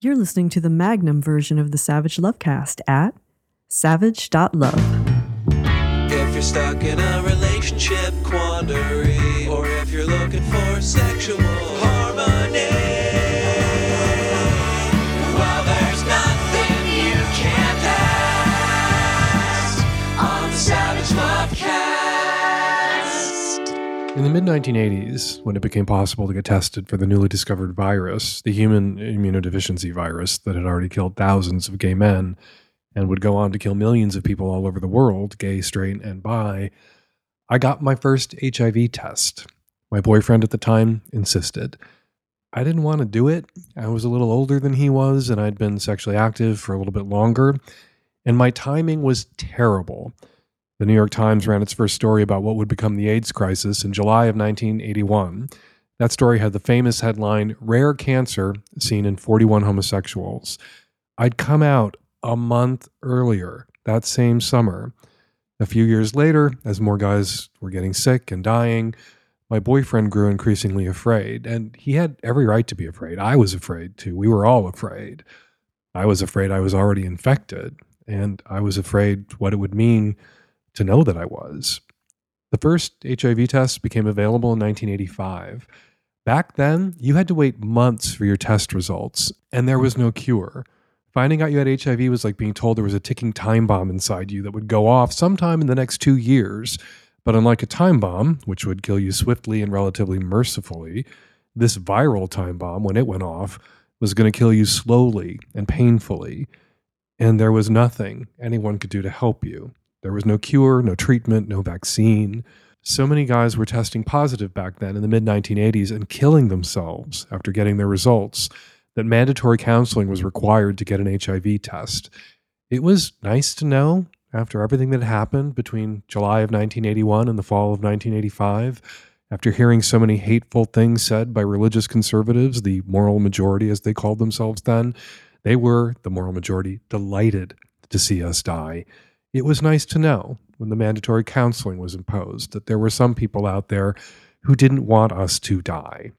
You're listening to the Magnum version of the Savage Lovecast at savage.love. If you're stuck in a relationship quandary, or if you're looking for sexual In the mid 1980s, when it became possible to get tested for the newly discovered virus, the human immunodeficiency virus that had already killed thousands of gay men and would go on to kill millions of people all over the world, gay, straight, and bi, I got my first HIV test. My boyfriend at the time insisted. I didn't want to do it. I was a little older than he was, and I'd been sexually active for a little bit longer, and my timing was terrible. The New York Times ran its first story about what would become the AIDS crisis in July of 1981. That story had the famous headline Rare Cancer Seen in 41 Homosexuals. I'd come out a month earlier that same summer. A few years later, as more guys were getting sick and dying, my boyfriend grew increasingly afraid, and he had every right to be afraid. I was afraid too. We were all afraid. I was afraid I was already infected, and I was afraid what it would mean to know that I was. The first HIV test became available in 1985. Back then, you had to wait months for your test results, and there was no cure. Finding out you had HIV was like being told there was a ticking time bomb inside you that would go off sometime in the next two years. But unlike a time bomb, which would kill you swiftly and relatively mercifully, this viral time bomb, when it went off, was going to kill you slowly and painfully. And there was nothing anyone could do to help you. There was no cure, no treatment, no vaccine. So many guys were testing positive back then in the mid 1980s and killing themselves after getting their results that mandatory counseling was required to get an HIV test. It was nice to know after everything that happened between July of 1981 and the fall of 1985, after hearing so many hateful things said by religious conservatives, the moral majority as they called themselves then, they were, the moral majority, delighted to see us die. It was nice to know when the mandatory counseling was imposed that there were some people out there who didn't want us to die.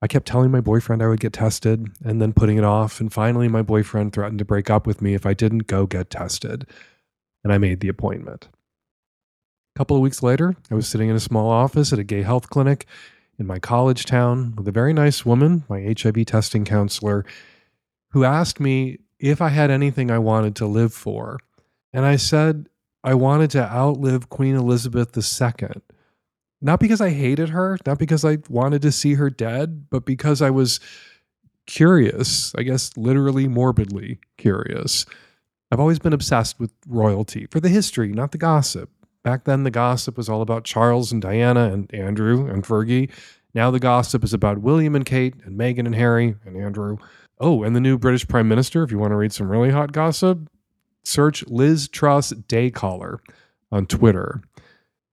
I kept telling my boyfriend I would get tested and then putting it off. And finally, my boyfriend threatened to break up with me if I didn't go get tested. And I made the appointment. A couple of weeks later, I was sitting in a small office at a gay health clinic in my college town with a very nice woman, my HIV testing counselor, who asked me if I had anything I wanted to live for. And I said I wanted to outlive Queen Elizabeth II. Not because I hated her, not because I wanted to see her dead, but because I was curious, I guess literally morbidly curious. I've always been obsessed with royalty for the history, not the gossip. Back then, the gossip was all about Charles and Diana and Andrew and Fergie. Now, the gossip is about William and Kate and Meghan and Harry and Andrew. Oh, and the new British Prime Minister, if you want to read some really hot gossip, search Liz Truss Day Caller on Twitter.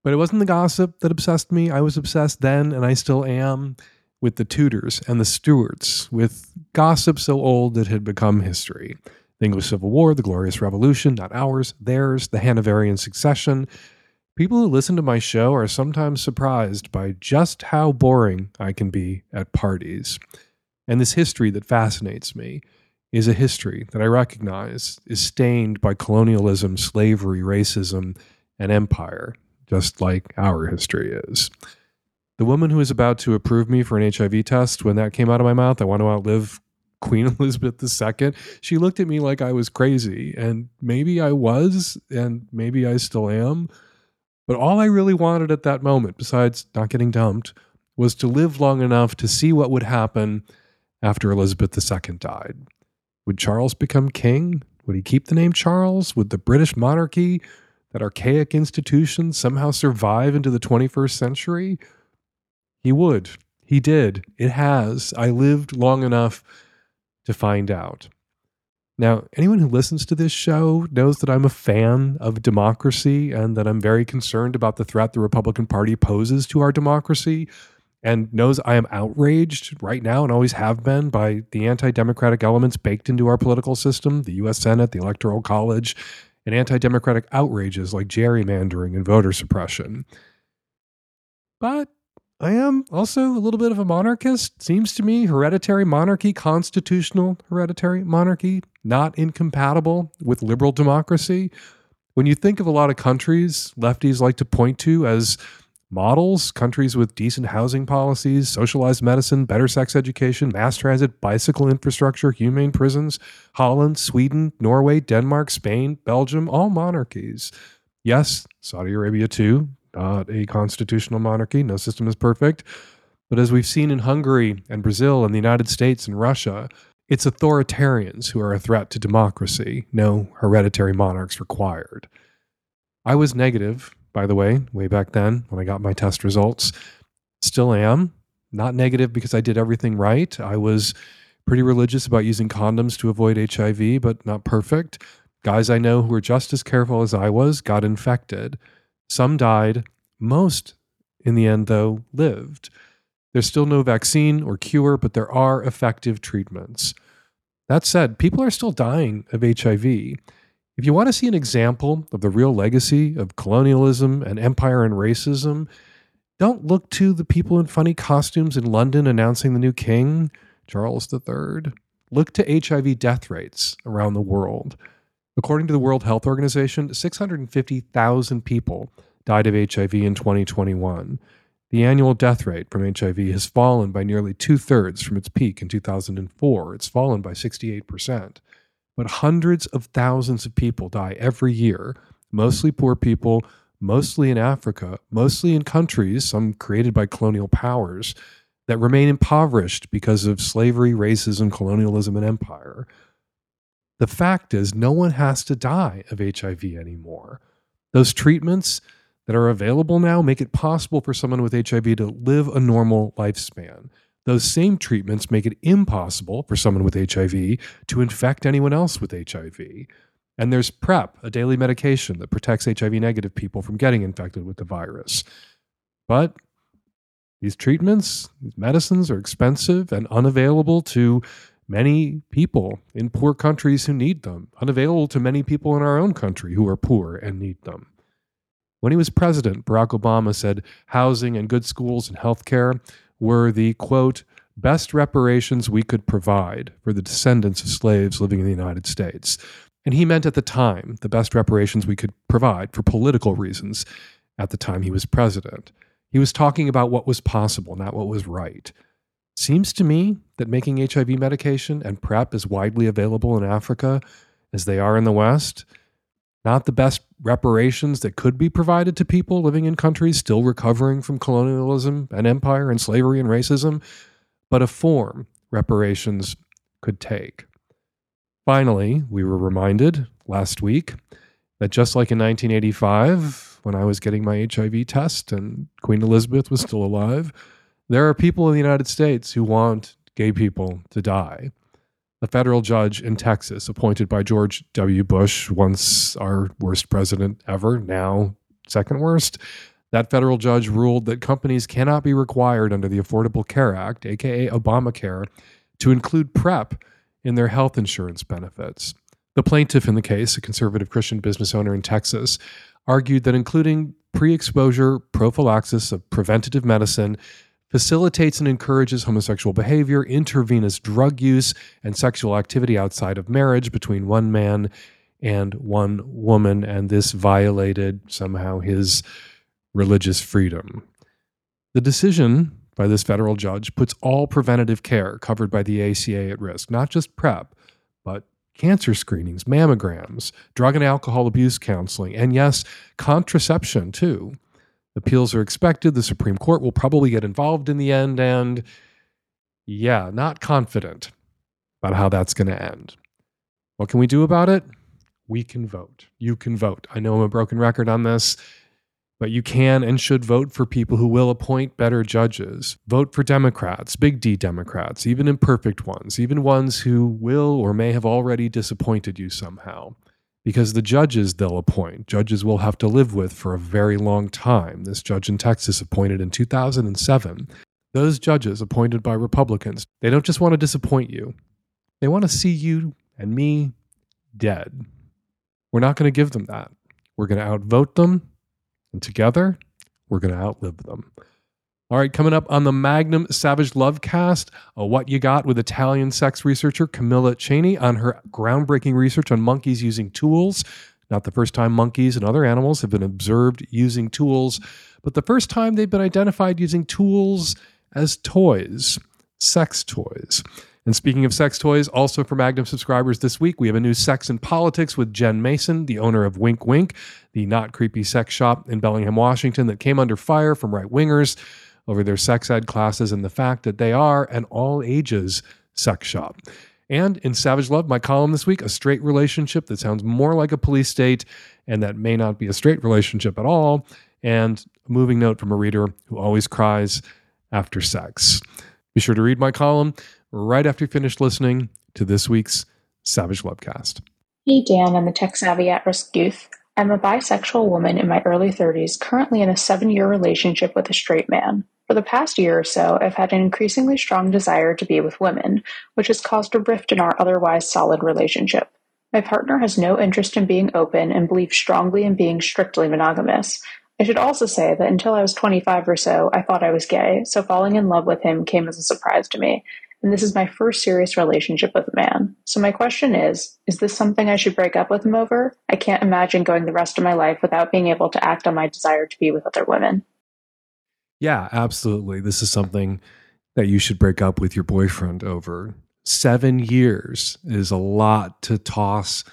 But it wasn't the gossip that obsessed me. I was obsessed then, and I still am, with the Tudors and the Stuarts, with gossip so old it had become history. The English Civil War, the Glorious Revolution, not ours, theirs, the Hanoverian succession. People who listen to my show are sometimes surprised by just how boring I can be at parties. And this history that fascinates me is a history that I recognize is stained by colonialism, slavery, racism, and empire, just like our history is. The woman who was about to approve me for an HIV test, when that came out of my mouth, I want to outlive Queen Elizabeth II, she looked at me like I was crazy. And maybe I was, and maybe I still am. But all I really wanted at that moment, besides not getting dumped, was to live long enough to see what would happen after Elizabeth II died. Would Charles become king? Would he keep the name Charles? Would the British monarchy, that archaic institution, somehow survive into the 21st century? He would. He did. It has. I lived long enough to find out. Now, anyone who listens to this show knows that I'm a fan of democracy and that I'm very concerned about the threat the Republican Party poses to our democracy and knows I am outraged right now and always have been by the anti democratic elements baked into our political system, the US Senate, the Electoral College, and anti democratic outrages like gerrymandering and voter suppression. But I am also a little bit of a monarchist. Seems to me hereditary monarchy, constitutional hereditary monarchy, not incompatible with liberal democracy. When you think of a lot of countries lefties like to point to as models, countries with decent housing policies, socialized medicine, better sex education, mass transit, bicycle infrastructure, humane prisons, Holland, Sweden, Norway, Denmark, Spain, Belgium, all monarchies. Yes, Saudi Arabia too, not a constitutional monarchy. No system is perfect. But as we've seen in Hungary and Brazil and the United States and Russia, it's authoritarians who are a threat to democracy, no hereditary monarchs required. I was negative, by the way, way back then when I got my test results. Still am. Not negative because I did everything right. I was pretty religious about using condoms to avoid HIV, but not perfect. Guys I know who were just as careful as I was got infected. Some died. Most, in the end, though, lived. There's still no vaccine or cure, but there are effective treatments. That said, people are still dying of HIV. If you want to see an example of the real legacy of colonialism and empire and racism, don't look to the people in funny costumes in London announcing the new king, Charles III. Look to HIV death rates around the world. According to the World Health Organization, 650,000 people died of HIV in 2021. The annual death rate from HIV has fallen by nearly two thirds from its peak in 2004. It's fallen by 68%. But hundreds of thousands of people die every year, mostly poor people, mostly in Africa, mostly in countries, some created by colonial powers, that remain impoverished because of slavery, racism, colonialism, and empire. The fact is, no one has to die of HIV anymore. Those treatments that are available now make it possible for someone with HIV to live a normal lifespan. Those same treatments make it impossible for someone with HIV to infect anyone else with HIV. And there's PrEP, a daily medication that protects HIV negative people from getting infected with the virus. But these treatments, these medicines are expensive and unavailable to many people in poor countries who need them, unavailable to many people in our own country who are poor and need them. When he was president, Barack Obama said housing and good schools and health care were the quote, best reparations we could provide for the descendants of slaves living in the United States. And he meant at the time the best reparations we could provide for political reasons at the time he was president. He was talking about what was possible, not what was right. Seems to me that making HIV medication and PrEP as widely available in Africa as they are in the West, not the best reparations that could be provided to people living in countries still recovering from colonialism and empire and slavery and racism, but a form reparations could take. Finally, we were reminded last week that just like in 1985, when I was getting my HIV test and Queen Elizabeth was still alive, there are people in the United States who want gay people to die. A federal judge in Texas, appointed by George W. Bush, once our worst president ever, now second worst, that federal judge ruled that companies cannot be required under the Affordable Care Act, aka Obamacare, to include PrEP in their health insurance benefits. The plaintiff in the case, a conservative Christian business owner in Texas, argued that including pre exposure prophylaxis of preventative medicine facilitates and encourages homosexual behavior, intravenous drug use, and sexual activity outside of marriage between one man and one woman, and this violated somehow his religious freedom. The decision by this federal judge puts all preventative care covered by the ACA at risk, not just PrEP, but cancer screenings, mammograms, drug and alcohol abuse counseling, and yes, contraception too. Appeals are expected. The Supreme Court will probably get involved in the end. And yeah, not confident about how that's going to end. What can we do about it? We can vote. You can vote. I know I'm a broken record on this, but you can and should vote for people who will appoint better judges. Vote for Democrats, big D Democrats, even imperfect ones, even ones who will or may have already disappointed you somehow because the judges they'll appoint, judges we'll have to live with for a very long time. This judge in Texas appointed in 2007. Those judges appointed by Republicans, they don't just want to disappoint you, they want to see you and me dead. We're not going to give them that. We're going to outvote them, and together, we're going to outlive them. All right, coming up on the Magnum Savage Lovecast, uh, what you got with Italian sex researcher Camilla Cenni on her groundbreaking research on monkeys using tools. Not the first time monkeys and other animals have been observed using tools, but the first time they've been identified using tools as toys, sex toys. And speaking of sex toys, also for Magnum subscribers this week, we have a new Sex and Politics with Jen Mason, the owner of Wink Wink, the not creepy sex shop in Bellingham, Washington, that came under fire from right wingers over their sex ed classes and the fact that they are an all ages sex shop. And in Savage Love, my column this week, a straight relationship that sounds more like a police state and that may not be a straight relationship at all. And a moving note from a reader who always cries after sex. Be sure to read my column right after you finish listening to this week's Savage Lovecast. Hey, Dan I'm the tech savvy at risk youth. I'm a bisexual woman in my early 30s, currently in a seven year relationship with a straight man. For the past year or so, I've had an increasingly strong desire to be with women, which has caused a rift in our otherwise solid relationship. My partner has no interest in being open and believes strongly in being strictly monogamous. I should also say that until I was 25 or so, I thought I was gay, so falling in love with him came as a surprise to me. And this is my first serious relationship with a man. So my question is, is this something I should break up with him over? I can't imagine going the rest of my life without being able to act on my desire to be with other women. Yeah, absolutely. This is something that you should break up with your boyfriend over. Seven years is a lot to toss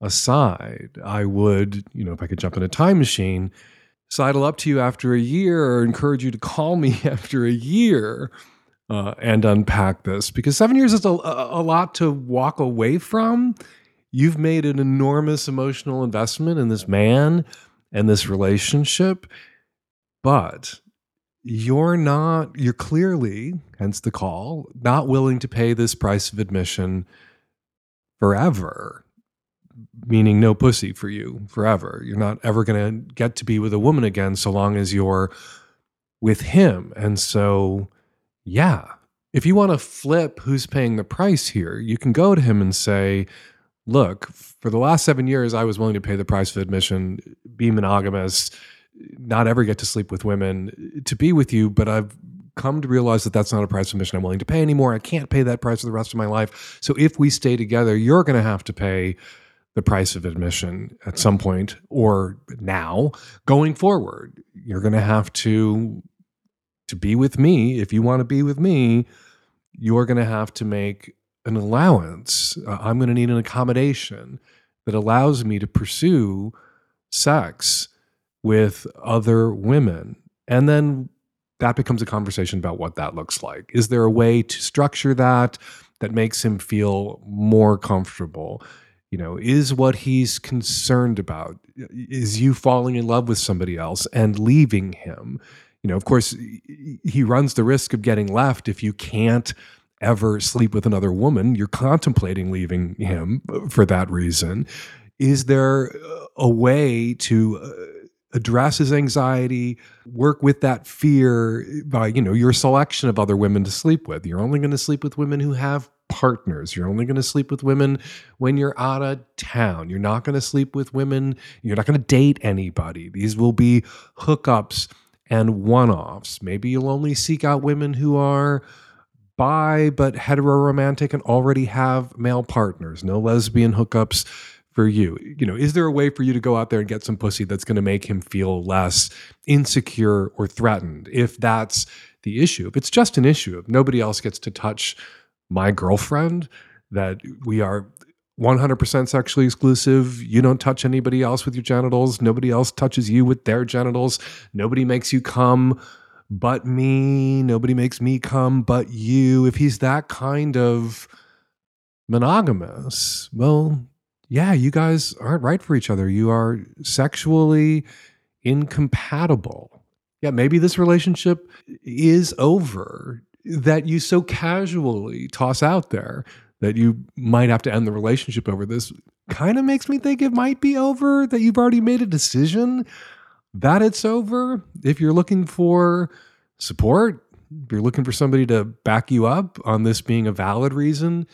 aside. I would, you know, if I could jump in a time machine, sidle up to you after a year or encourage you to call me after a year uh, and unpack this because seven years is a, a lot to walk away from. You've made an enormous emotional investment in this man and this relationship, but you're not, you're clearly, hence the call, not willing to pay this price of admission forever, meaning no pussy for you forever. You're not ever going to get to be with a woman again so long as you're with him. And so, yeah, if you want to flip who's paying the price here, you can go to him and say, look, for the last seven years, I was willing to pay the price of admission, be monogamous not ever get to sleep with women to be with you, but I've come to realize that that's not a price of admission I'm willing to pay anymore. I can't pay that price for the rest of my life. So if we stay together, you're going to have to pay the price of admission at some point or now going forward. You're going to have to to be with me if you want to be with me, you're going to have to make an allowance. Uh, I'm going to need an accommodation that allows me to pursue sex with other women. And then that becomes a conversation about what that looks like. Is there a way to structure that that makes him feel more comfortable? You know, is what he's concerned about is you falling in love with somebody else and leaving him? You know, of course, he runs the risk of getting left if you can't ever sleep with another woman. You're contemplating leaving him uh, for that reason. Is there uh, a way to uh, address his anxiety, work with that fear by, you know, your selection of other women to sleep with. You're only going to sleep with women who have partners. You're only going to sleep with women when you're out of town. You're not going to sleep with women. You're not going to date anybody. These will be hookups and one offs. Maybe you'll only seek out women who are bi but heteroromantic and already have male partners. No lesbian hookups for you? You know, is there a way for you to go out there and get some pussy that's going to make him feel less insecure or threatened? If that's the issue, if it's just an issue, if nobody else gets to touch my girlfriend, that we are 100% sexually exclusive. You don't touch anybody else with your genitals. Nobody else touches you with their genitals. Nobody makes you come but me. Nobody makes me come but you. If he's that kind of monogamous, well, yeah, you guys aren't right for each other. You are sexually incompatible. Yeah, maybe this relationship is over that you so casually toss out there that you might have to end the relationship over this kind of makes me think it might be over that you've already made a decision that it's over. If you're looking for support, if you're looking for somebody to back you up on this being a valid reason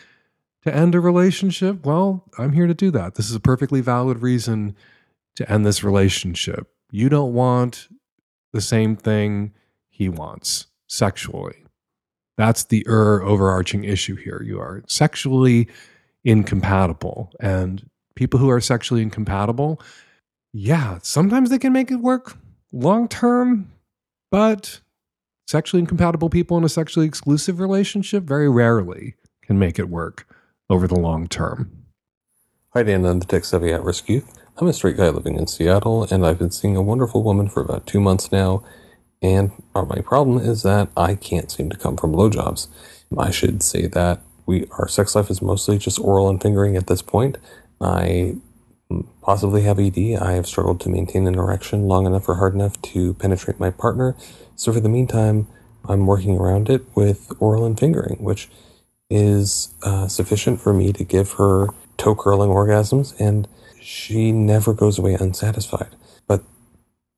to end a relationship, well, I'm here to do that. This is a perfectly valid reason to end this relationship. You don't want the same thing he wants sexually. That's the er overarching issue here. You are sexually incompatible. And people who are sexually incompatible, yeah, sometimes they can make it work long term, but sexually incompatible people in a sexually exclusive relationship very rarely can make it work over the long term. Hi, Dan. I'm the tech savvy at risk youth. I'm a straight guy living in Seattle, and I've been seeing a wonderful woman for about two months now. And my problem is that I can't seem to come from blowjobs. I should say that we our sex life is mostly just oral and fingering at this point. I possibly have ED. I have struggled to maintain an erection long enough or hard enough to penetrate my partner. So for the meantime, I'm working around it with oral and fingering, which is uh, sufficient for me to give her toe curling orgasms, and she never goes away unsatisfied. But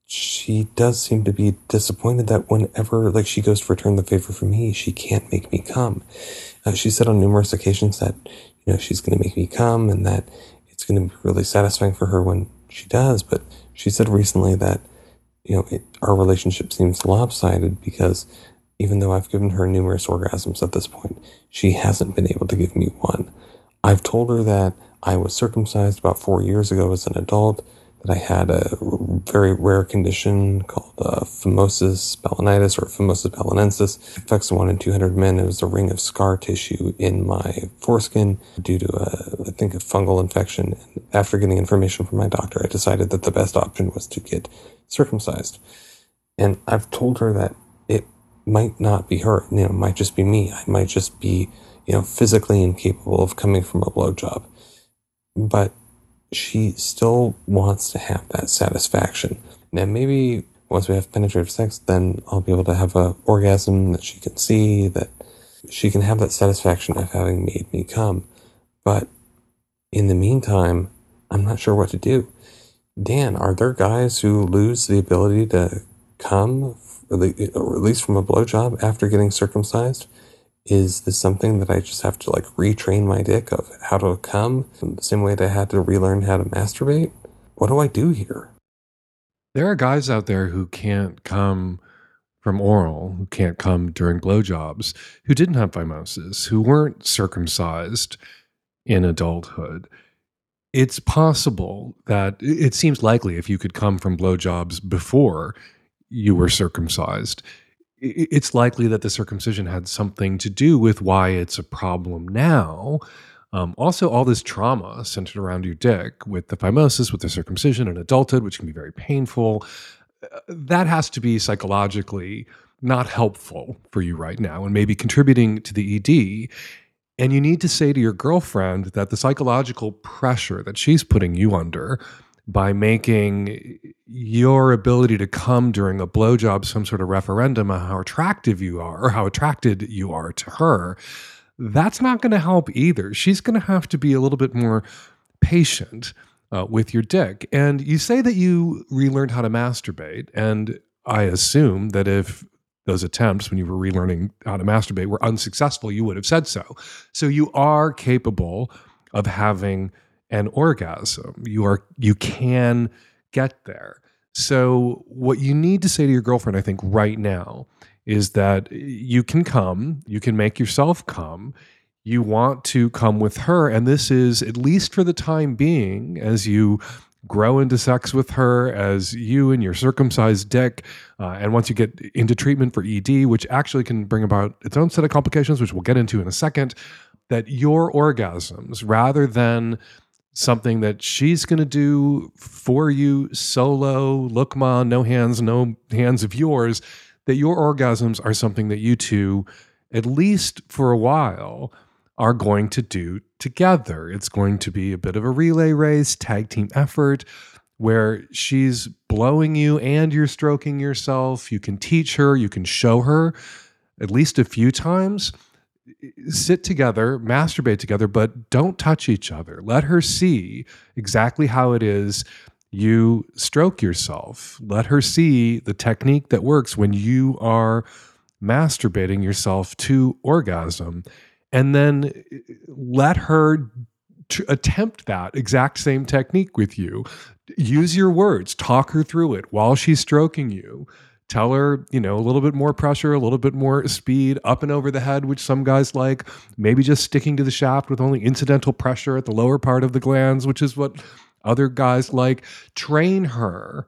she does seem to be disappointed that whenever like she goes to return the favor for me, she can't make me come. Uh, she said on numerous occasions that you know she's going to make me come and that it's going to be really satisfying for her when she does. But she said recently that you know it, our relationship seems lopsided because even though I've given her numerous orgasms at this point, she hasn't been able to give me one. I've told her that I was circumcised about four years ago as an adult, that I had a very rare condition called uh, phimosis balanitis or phimosis balanensis. It affects one in 200 men. It was a ring of scar tissue in my foreskin due to, a, I think, a fungal infection. And after getting information from my doctor, I decided that the best option was to get circumcised. And I've told her that might not be her. You know, might just be me. I might just be, you know, physically incapable of coming from a blowjob. But she still wants to have that satisfaction. Now, maybe once we have penetrative sex, then I'll be able to have a orgasm that she can see, that she can have that satisfaction of having made me come. But in the meantime, I'm not sure what to do. Dan, are there guys who lose the ability to come, least from a blowjob after getting circumcised? is this something that I just have to like retrain my dick of how to come the same way that I had to relearn how to masturbate? What do I do here? There are guys out there who can't come from oral, who can't come during blowjobs, who didn't have phimosis, who weren't circumcised in adulthood. It's possible that it seems likely if you could come from blowjobs before you were circumcised, it's likely that the circumcision had something to do with why it's a problem now. Um, also, all this trauma centered around your dick with the phimosis, with the circumcision in adulthood, which can be very painful, uh, that has to be psychologically not helpful for you right now and maybe contributing to the ED. And you need to say to your girlfriend that the psychological pressure that she's putting you under by making your ability to come during a blowjob some sort of referendum on how attractive you are or how attracted you are to her, that's not going to help either. She's going to have to be a little bit more patient uh, with your dick. And you say that you relearned how to masturbate. And I assume that if those attempts when you were relearning how to masturbate were unsuccessful, you would have said so. So you are capable of having an orgasm. You are you can get there. So what you need to say to your girlfriend I think right now is that you can come, you can make yourself come. You want to come with her and this is at least for the time being as you grow into sex with her as you and your circumcised dick. Uh, and once you get into treatment for ED, which actually can bring about its own set of complications, which we'll get into in a second, that your orgasms, rather than something that she's going to do for you solo, look, ma, no hands, no hands of yours, that your orgasms are something that you two, at least for a while, are going to do together. It's going to be a bit of a relay race, tag team effort where she's blowing you and you're stroking yourself. You can teach her, you can show her at least a few times sit together, masturbate together, but don't touch each other. Let her see exactly how it is you stroke yourself. Let her see the technique that works when you are masturbating yourself to orgasm. And then uh, let her attempt that exact same technique with you. Use your words, talk her through it while she's stroking you tell her, you know, a little bit more pressure, a little bit more speed up and over the head, which some guys like. Maybe just sticking to the shaft with only incidental pressure at the lower part of the glands, which is what other guys like. Train her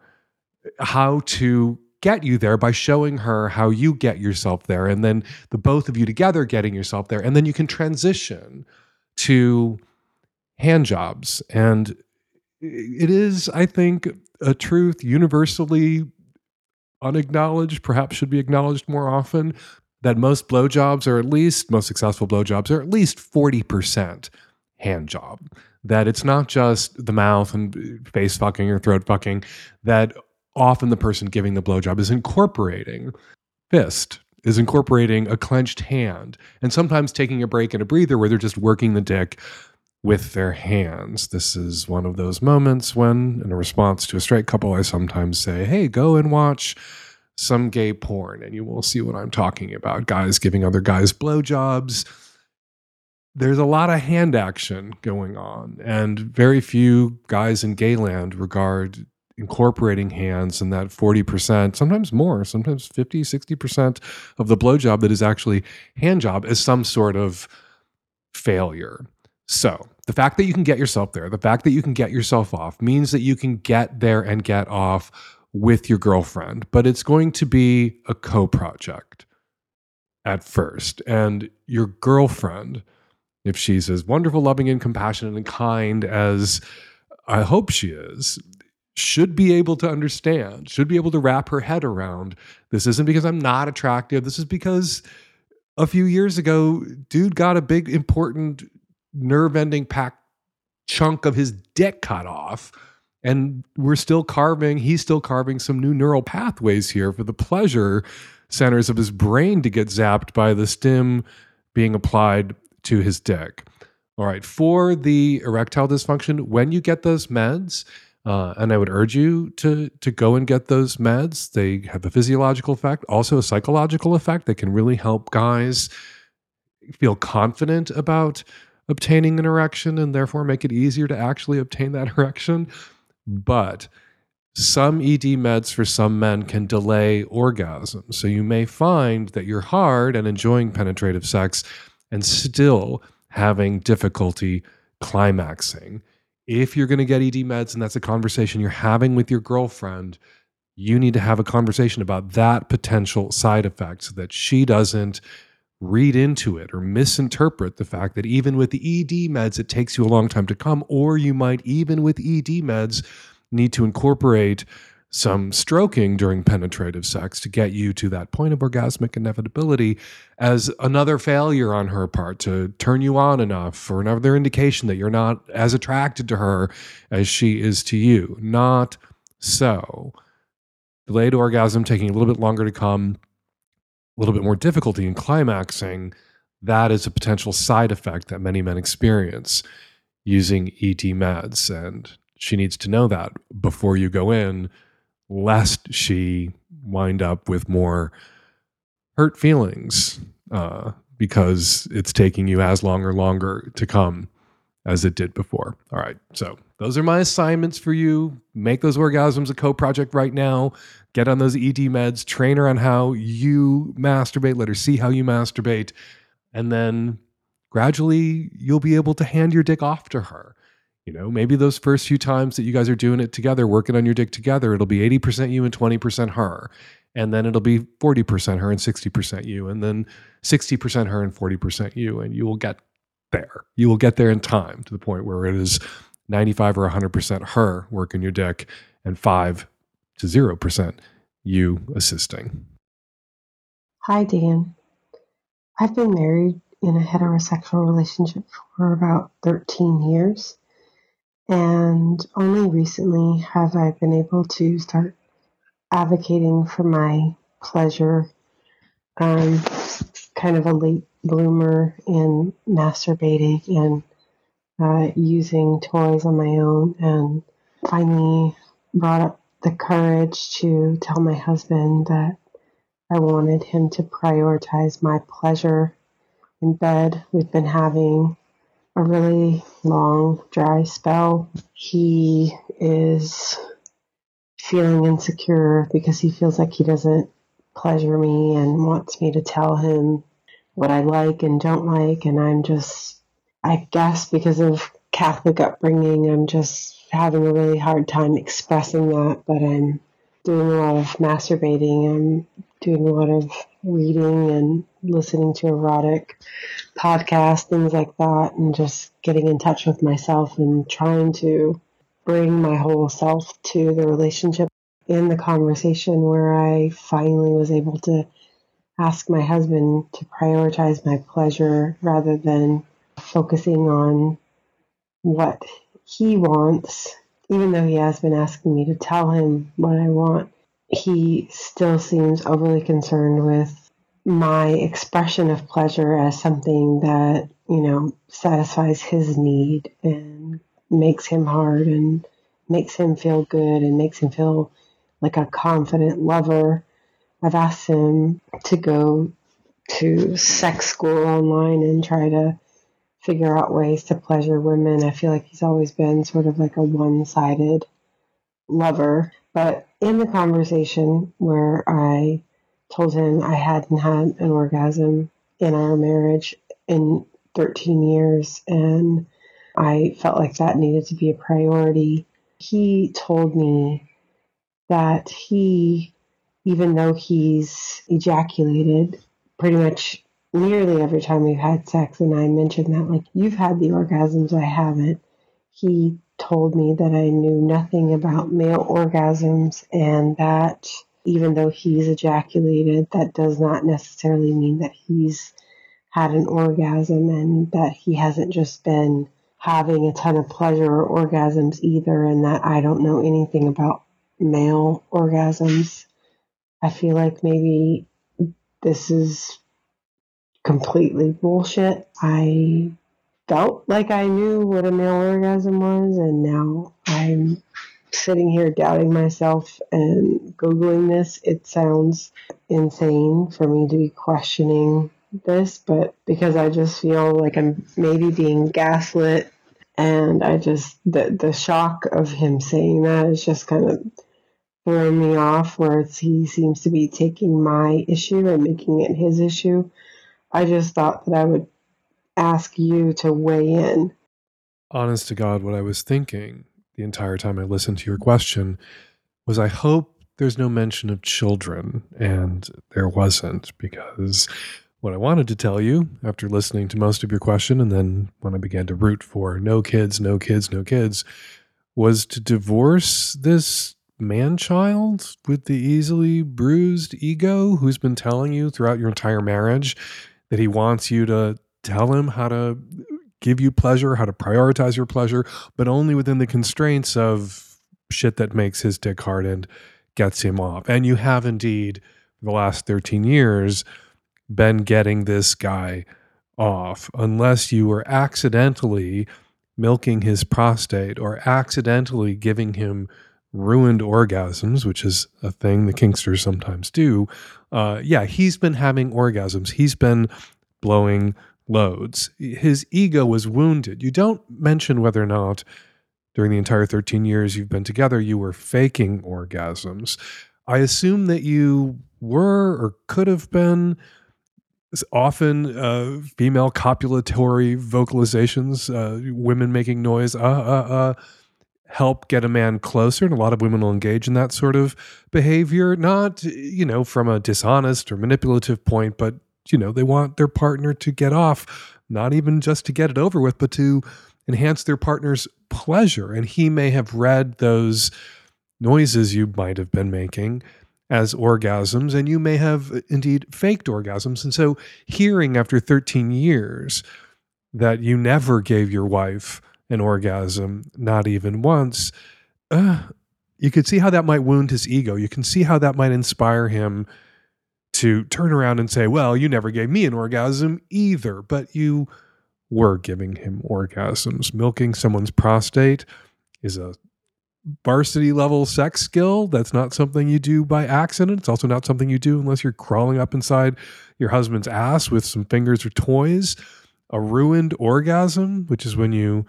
how to get you there by showing her how you get yourself there. And then the both of you together getting yourself there. And then you can transition to hand jobs. And it is, I think, a truth universally unacknowledged, perhaps should be acknowledged more often, that most blowjobs are at least, most successful blowjobs are at least 40% hand job. That it's not just the mouth and face fucking or throat fucking, that often the person giving the blowjob is incorporating fist, is incorporating a clenched hand, and sometimes taking a break and a breather where they're just working the dick with their hands. This is one of those moments when, in a response to a straight couple, I sometimes say, Hey, go and watch some gay porn, and you will see what I'm talking about. Guys giving other guys blowjobs. There's a lot of hand action going on, and very few guys in gayland regard incorporating hands in that 40%, sometimes more, sometimes 50, 60% of the blowjob that is actually hand job as some sort of failure. So, the fact that you can get yourself there, the fact that you can get yourself off means that you can get there and get off with your girlfriend, but it's going to be a co project at first. And your girlfriend, if she's as wonderful, loving, and compassionate and kind as I hope she is, should be able to understand, should be able to wrap her head around this isn't because I'm not attractive. This is because a few years ago, dude got a big, important nerve ending pack chunk of his dick cut off. And we're still carving, he's still carving some new neural pathways here for the pleasure centers of his brain to get zapped by the stim being applied to his dick. All right, for the erectile dysfunction, when you get those meds, uh, and I would urge you to to go and get those meds. They have a physiological effect, also a psychological effect. They can really help guys feel confident about obtaining an erection and therefore make it easier to actually obtain that erection. But some ED meds for some men can delay orgasm. So you may find that you're hard and enjoying penetrative sex and still having difficulty climaxing if you're going to get ED meds and that's a conversation you're having with your girlfriend, you need to have a conversation about that potential side effect so that she doesn't read into it or misinterpret the fact that even with the ED meds, it takes you a long time to come, or you might, even with ED meds, need to incorporate some stroking during penetrative sex to get you to that point of orgasmic inevitability as another failure on her part to turn you on enough or another indication that you're not as attracted to her as she is to you. Not so. Delayed orgasm taking a little bit longer to come, little bit more difficulty in climaxing, that is a potential side effect that many men experience using ED meds. And she needs to know that before you go in lest she wind up with more hurt feelings uh, because it's taking you as long or longer to come as it did before. All right. So those are my assignments for you. Make those orgasms a co project right now. Get on those ED meds, train her on how you masturbate, let her see how you masturbate. And then gradually you'll be able to hand your dick off to her. You know, maybe those first few times that you guys are doing it together, working on your dick together, it'll be 80% you and 20% her. And then it'll be 40% her and 60% you. And then 60% her and 40% you. And you will get there. You will get there in time to the point where it is 95 or 100% her working your dick and 5 to 0% you assisting. Hi, Dan. I've been married in a heterosexual relationship for about 13 years. And only recently have I been able to start advocating for my pleasure. I'm kind of a late bloomer in masturbating and uh, using toys on my own, and finally brought up the courage to tell my husband that I wanted him to prioritize my pleasure in bed. We've been having a really long dry spell. He is feeling insecure because he feels like he doesn't pleasure me and wants me to tell him what I like and don't like. And I'm just, I guess because of Catholic upbringing, I'm just having a really hard time expressing that, but I'm doing a lot of masturbating. I'm doing a lot of reading and listening to erotic podcasts, things like that, and just getting in touch with myself and trying to bring my whole self to the relationship in the conversation where I finally was able to ask my husband to prioritize my pleasure rather than focusing on what he wants, even though he has been asking me to tell him what I want, he still seems overly concerned with my expression of pleasure as something that, you know, satisfies his need and makes him hard and makes him feel good and makes him feel like a confident lover. I've asked him to go to sex school online and try to figure out ways to pleasure women. I feel like he's always been sort of like a one sided lover. But in the conversation where I told him I hadn't had an orgasm in our marriage in 13 years and I felt like that needed to be a priority, he told me that he, even though he's ejaculated pretty much nearly every time we've had sex, and I mentioned that, like, you've had the orgasms, I haven't. He told me that I knew nothing about male orgasms and that even though he's ejaculated, that does not necessarily mean that he's had an orgasm and that he hasn't just been having a ton of pleasure or orgasms either, and that I don't know anything about male orgasms. I feel like maybe this is completely bullshit. I felt like I knew what a male orgasm was, and now I'm sitting here doubting myself and Googling this. It sounds insane for me to be questioning this, but because I just feel like I'm maybe being gaslit and I just the the shock of him saying that is just kind of throwing me off where he seems to be taking my issue and making it his issue. I just thought that I would ask you to weigh in. Honest to God, what I was thinking the entire time I listened to your question was I hope there's no mention of children. And there wasn't, because what I wanted to tell you after listening to most of your question, and then when I began to root for no kids, no kids, no kids, was to divorce this man child with the easily bruised ego who's been telling you throughout your entire marriage that he wants you to tell him how to give you pleasure, how to prioritize your pleasure, but only within the constraints of shit that makes his dick hard and gets him off. And you have indeed, the last 13 years, been getting this guy off, unless you were accidentally milking his prostate or accidentally giving him ruined orgasms, which is a thing the Kinksters sometimes do. Uh, yeah, he's been having orgasms. He's been blowing loads. His ego was wounded. You don't mention whether or not during the entire 13 years you've been together you were faking orgasms. I assume that you were or could have been often uh, female copulatory vocalizations, uh, women making noise, uh, uh, uh, help get a man closer. And a lot of women will engage in that sort of behavior, not, you know, from a dishonest or manipulative point, but you know, they want their partner to get off, not even just to get it over with, but to enhance their partner's pleasure. And he may have read those noises you might have been making as orgasms, and you may have indeed faked orgasms. And so, hearing after 13 years that you never gave your wife an orgasm, not even once, uh, you could see how that might wound his ego. You can see how that might inspire him to turn around and say, well, you never gave me an orgasm either, but you were giving him orgasms. Milking someone's prostate is a varsity level sex skill. That's not something you do by accident. It's also not something you do unless you're crawling up inside your husband's ass with some fingers or toys. A ruined orgasm, which is when you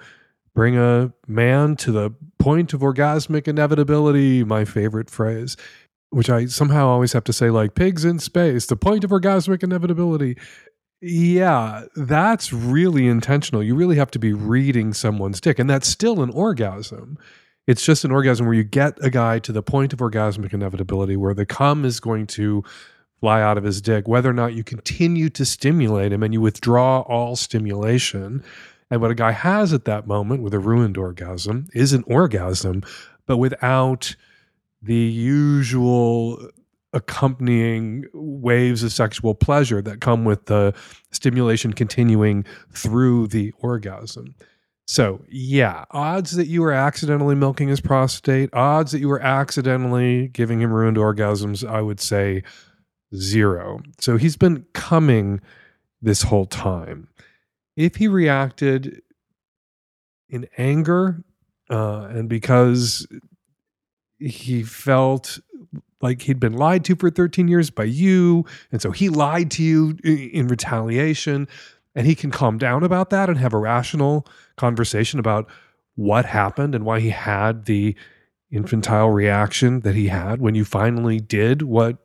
bring a man to the point of orgasmic inevitability, my favorite phrase, which I somehow always have to say, like pigs in space, the point of orgasmic inevitability. Yeah, that's really intentional. You really have to be reading someone's dick, and that's still an orgasm. It's just an orgasm where you get a guy to the point of orgasmic inevitability where the cum is going to fly out of his dick, whether or not you continue to stimulate him and you withdraw all stimulation. And what a guy has at that moment with a ruined orgasm is an orgasm, but without the usual accompanying waves of sexual pleasure that come with the stimulation continuing through the orgasm. So, yeah, odds that you were accidentally milking his prostate, odds that you were accidentally giving him ruined orgasms, I would say zero. So he's been coming this whole time. If he reacted in anger uh, and because he felt like he'd been lied to for 13 years by you, and so he lied to you in retaliation, and he can calm down about that and have a rational conversation about what happened and why he had the infantile reaction that he had when you finally did what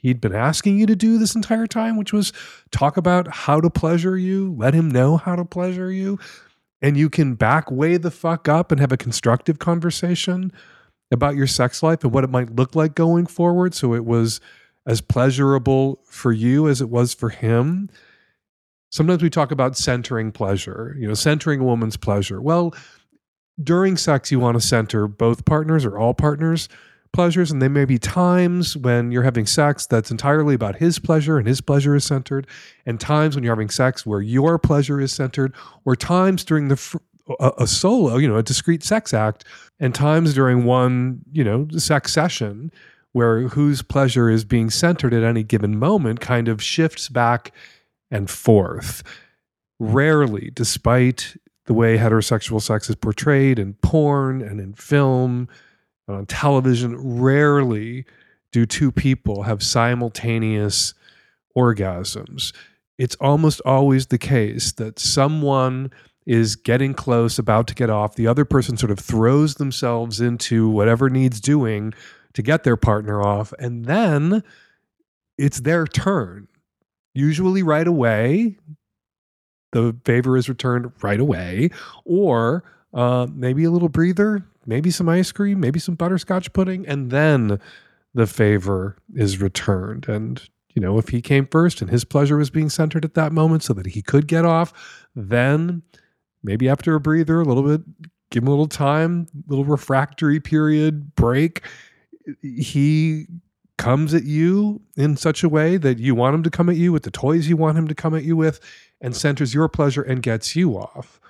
he'd been asking you to do this entire time, which was talk about how to pleasure you, let him know how to pleasure you, and you can back way the fuck up and have a constructive conversation about your sex life and what it might look like going forward. So it was as pleasurable for you as it was for him. Sometimes we talk about centering pleasure, you know, centering a woman's pleasure. Well, during sex, you want to center both partners or all partners pleasures and there may be times when you're having sex that's entirely about his pleasure and his pleasure is centered and times when you're having sex where your pleasure is centered or times during the fr- a, a solo you know a discrete sex act and times during one you know sex session where whose pleasure is being centered at any given moment kind of shifts back and forth. Rarely despite the way heterosexual sex is portrayed in porn and in film on television, rarely do two people have simultaneous orgasms. It's almost always the case that someone is getting close, about to get off. The other person sort of throws themselves into whatever needs doing to get their partner off. And then it's their turn, usually right away. The favor is returned right away, or uh, maybe a little breather, maybe some ice cream, maybe some butterscotch pudding, and then the favor is returned. And, you know, if he came first and his pleasure was being centered at that moment so that he could get off, then maybe after a breather, a little bit, give him a little time, a little refractory period, break, he comes at you in such a way that you want him to come at you with the toys you want him to come at you with and centers your pleasure and gets you off.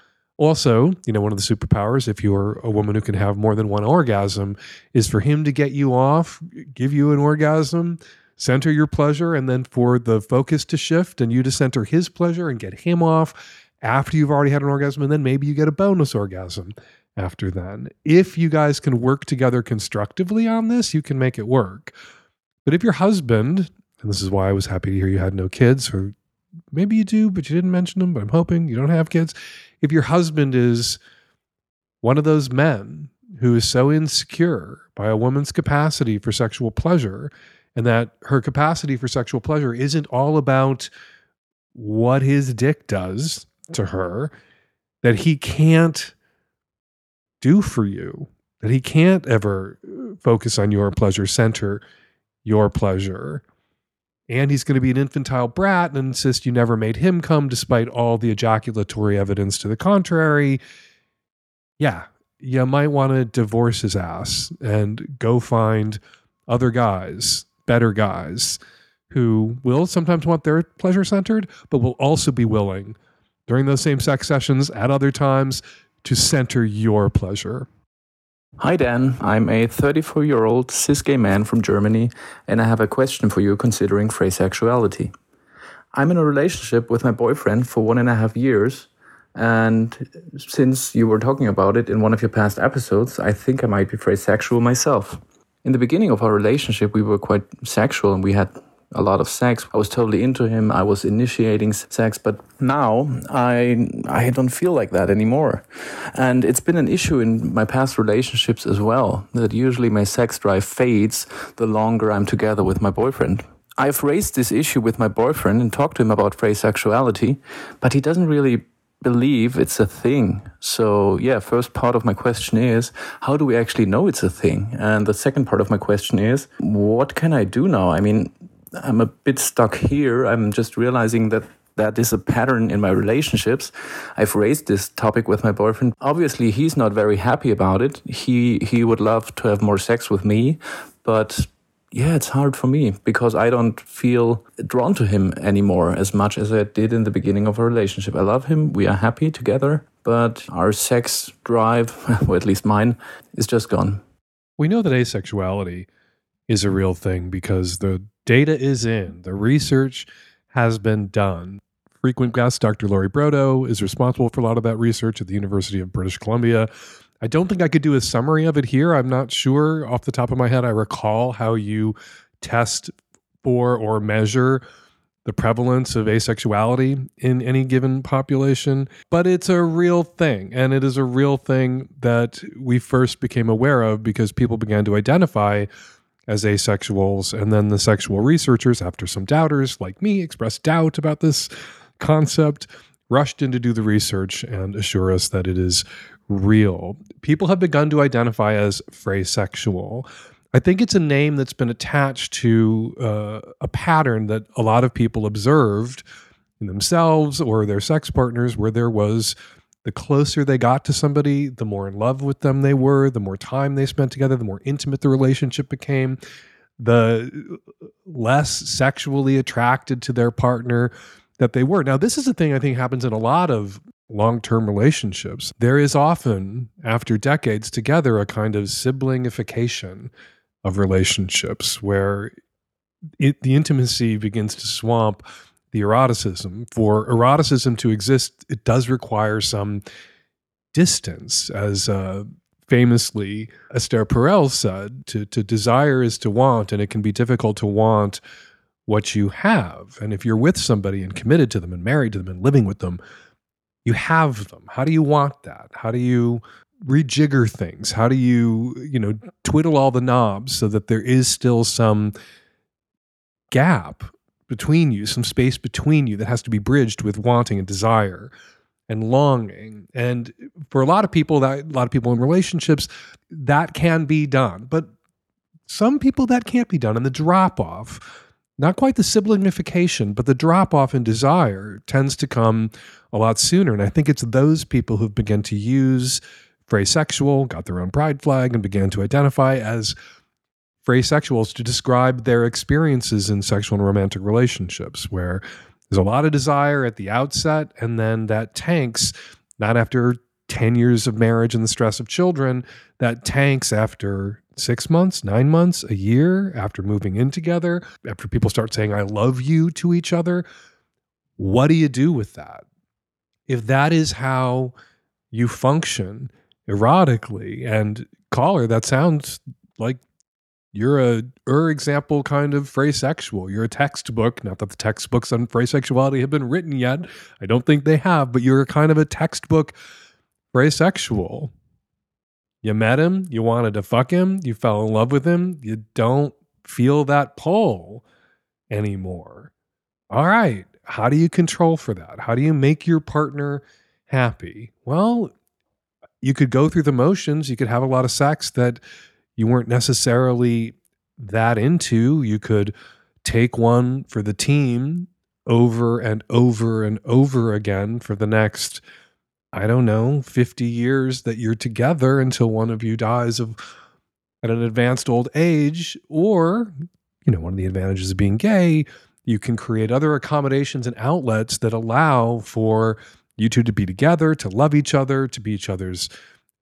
Also, you know, one of the superpowers, if you're a woman who can have more than one orgasm, is for him to get you off, give you an orgasm, center your pleasure, and then for the focus to shift and you to center his pleasure and get him off after you've already had an orgasm. And then maybe you get a bonus orgasm after then. If you guys can work together constructively on this, you can make it work. But if your husband, and this is why I was happy to hear you had no kids, or maybe you do, but you didn't mention them, but I'm hoping you don't have kids. If your husband is one of those men who is so insecure by a woman's capacity for sexual pleasure and that her capacity for sexual pleasure isn't all about what his dick does to mm-hmm. her that he can't do for you that he can't ever uh, focus on your pleasure center your pleasure and he's going to be an infantile brat and insist you never made him come despite all the ejaculatory evidence to the contrary. Yeah, you might want to divorce his ass and go find other guys, better guys, who will sometimes want their pleasure centered, but will also be willing during those same sex sessions at other times to center your pleasure. Hi Dan, I'm a 34 year old cis gay man from Germany, and I have a question for you considering freysexuality. I'm in a relationship with my boyfriend for one and a half years, and since you were talking about it in one of your past episodes, I think I might be freysexual myself. In the beginning of our relationship, we were quite sexual and we had a lot of sex. I was totally into him. I was initiating sex, but now I I don't feel like that anymore. And it's been an issue in my past relationships as well. That usually my sex drive fades the longer I'm together with my boyfriend. I've raised this issue with my boyfriend and talked to him about freysexuality, but he doesn't really believe it's a thing. So, yeah, first part of my question is how do we actually know it's a thing? And the second part of my question is what can I do now? I mean, I'm a bit stuck here. I'm just realizing that that is a pattern in my relationships. I've raised this topic with my boyfriend. Obviously, he's not very happy about it. He he would love to have more sex with me, but yeah, it's hard for me because I don't feel drawn to him anymore as much as I did in the beginning of our relationship. I love him. We are happy together, but our sex drive, or at least mine, is just gone. We know that asexuality is a real thing because the data is in, the research has been done. Frequent guest Dr. Lori Brotto is responsible for a lot of that research at the University of British Columbia. I don't think I could do a summary of it here. I'm not sure off the top of my head. I recall how you test for or measure the prevalence of asexuality in any given population, but it's a real thing. And it is a real thing that we first became aware of because people began to identify as asexuals. And then the sexual researchers, after some doubters like me expressed doubt about this concept, rushed in to do the research and assure us that it is real. People have begun to identify as freysexual. I think it's a name that's been attached to uh, a pattern that a lot of people observed in themselves or their sex partners, where there was the closer they got to somebody, the more in love with them they were, the more time they spent together, the more intimate the relationship became, the less sexually attracted to their partner that they were. Now, this is a thing I think happens in a lot of long term relationships. There is often, after decades together, a kind of siblingification of relationships where it, the intimacy begins to swamp the eroticism. For eroticism to exist, it does require some distance, as uh, famously Esther Perel said, to, to desire is to want, and it can be difficult to want what you have. And if you're with somebody and committed to them and married to them and living with them, you have them. How do you want that? How do you rejigger things? How do you, you know, twiddle all the knobs so that there is still some gap between you, some space between you that has to be bridged with wanting and desire and longing. And for a lot of people, that a lot of people in relationships, that can be done. But some people that can't be done. And the drop off, not quite the siblingification, but the drop off in desire tends to come a lot sooner. And I think it's those people who've begun to use freysexual, got their own pride flag, and began to identify as freysexuals to describe their experiences in sexual and romantic relationships, where there's a lot of desire at the outset, and then that tanks, not after 10 years of marriage and the stress of children, that tanks after six months, nine months, a year, after moving in together, after people start saying, I love you to each other. What do you do with that? If that is how you function erotically, and caller, that sounds like you're a er example kind of freysexual. You're a textbook. Not that the textbooks on freysexuality have been written yet. I don't think they have, but you're kind of a textbook freysexual. You met him, you wanted to fuck him, you fell in love with him, you don't feel that pull anymore. All right. How do you control for that? How do you make your partner happy? Well, you could go through the motions. You could have a lot of sex that you weren't necessarily that into. You could take one for the team over and over and over again for the next, I don't know, 50 years that you're together until one of you dies of at an advanced old age. Or, you know, one of the advantages of being gay, you can create other accommodations and outlets that allow for you two to be together, to love each other, to be each other's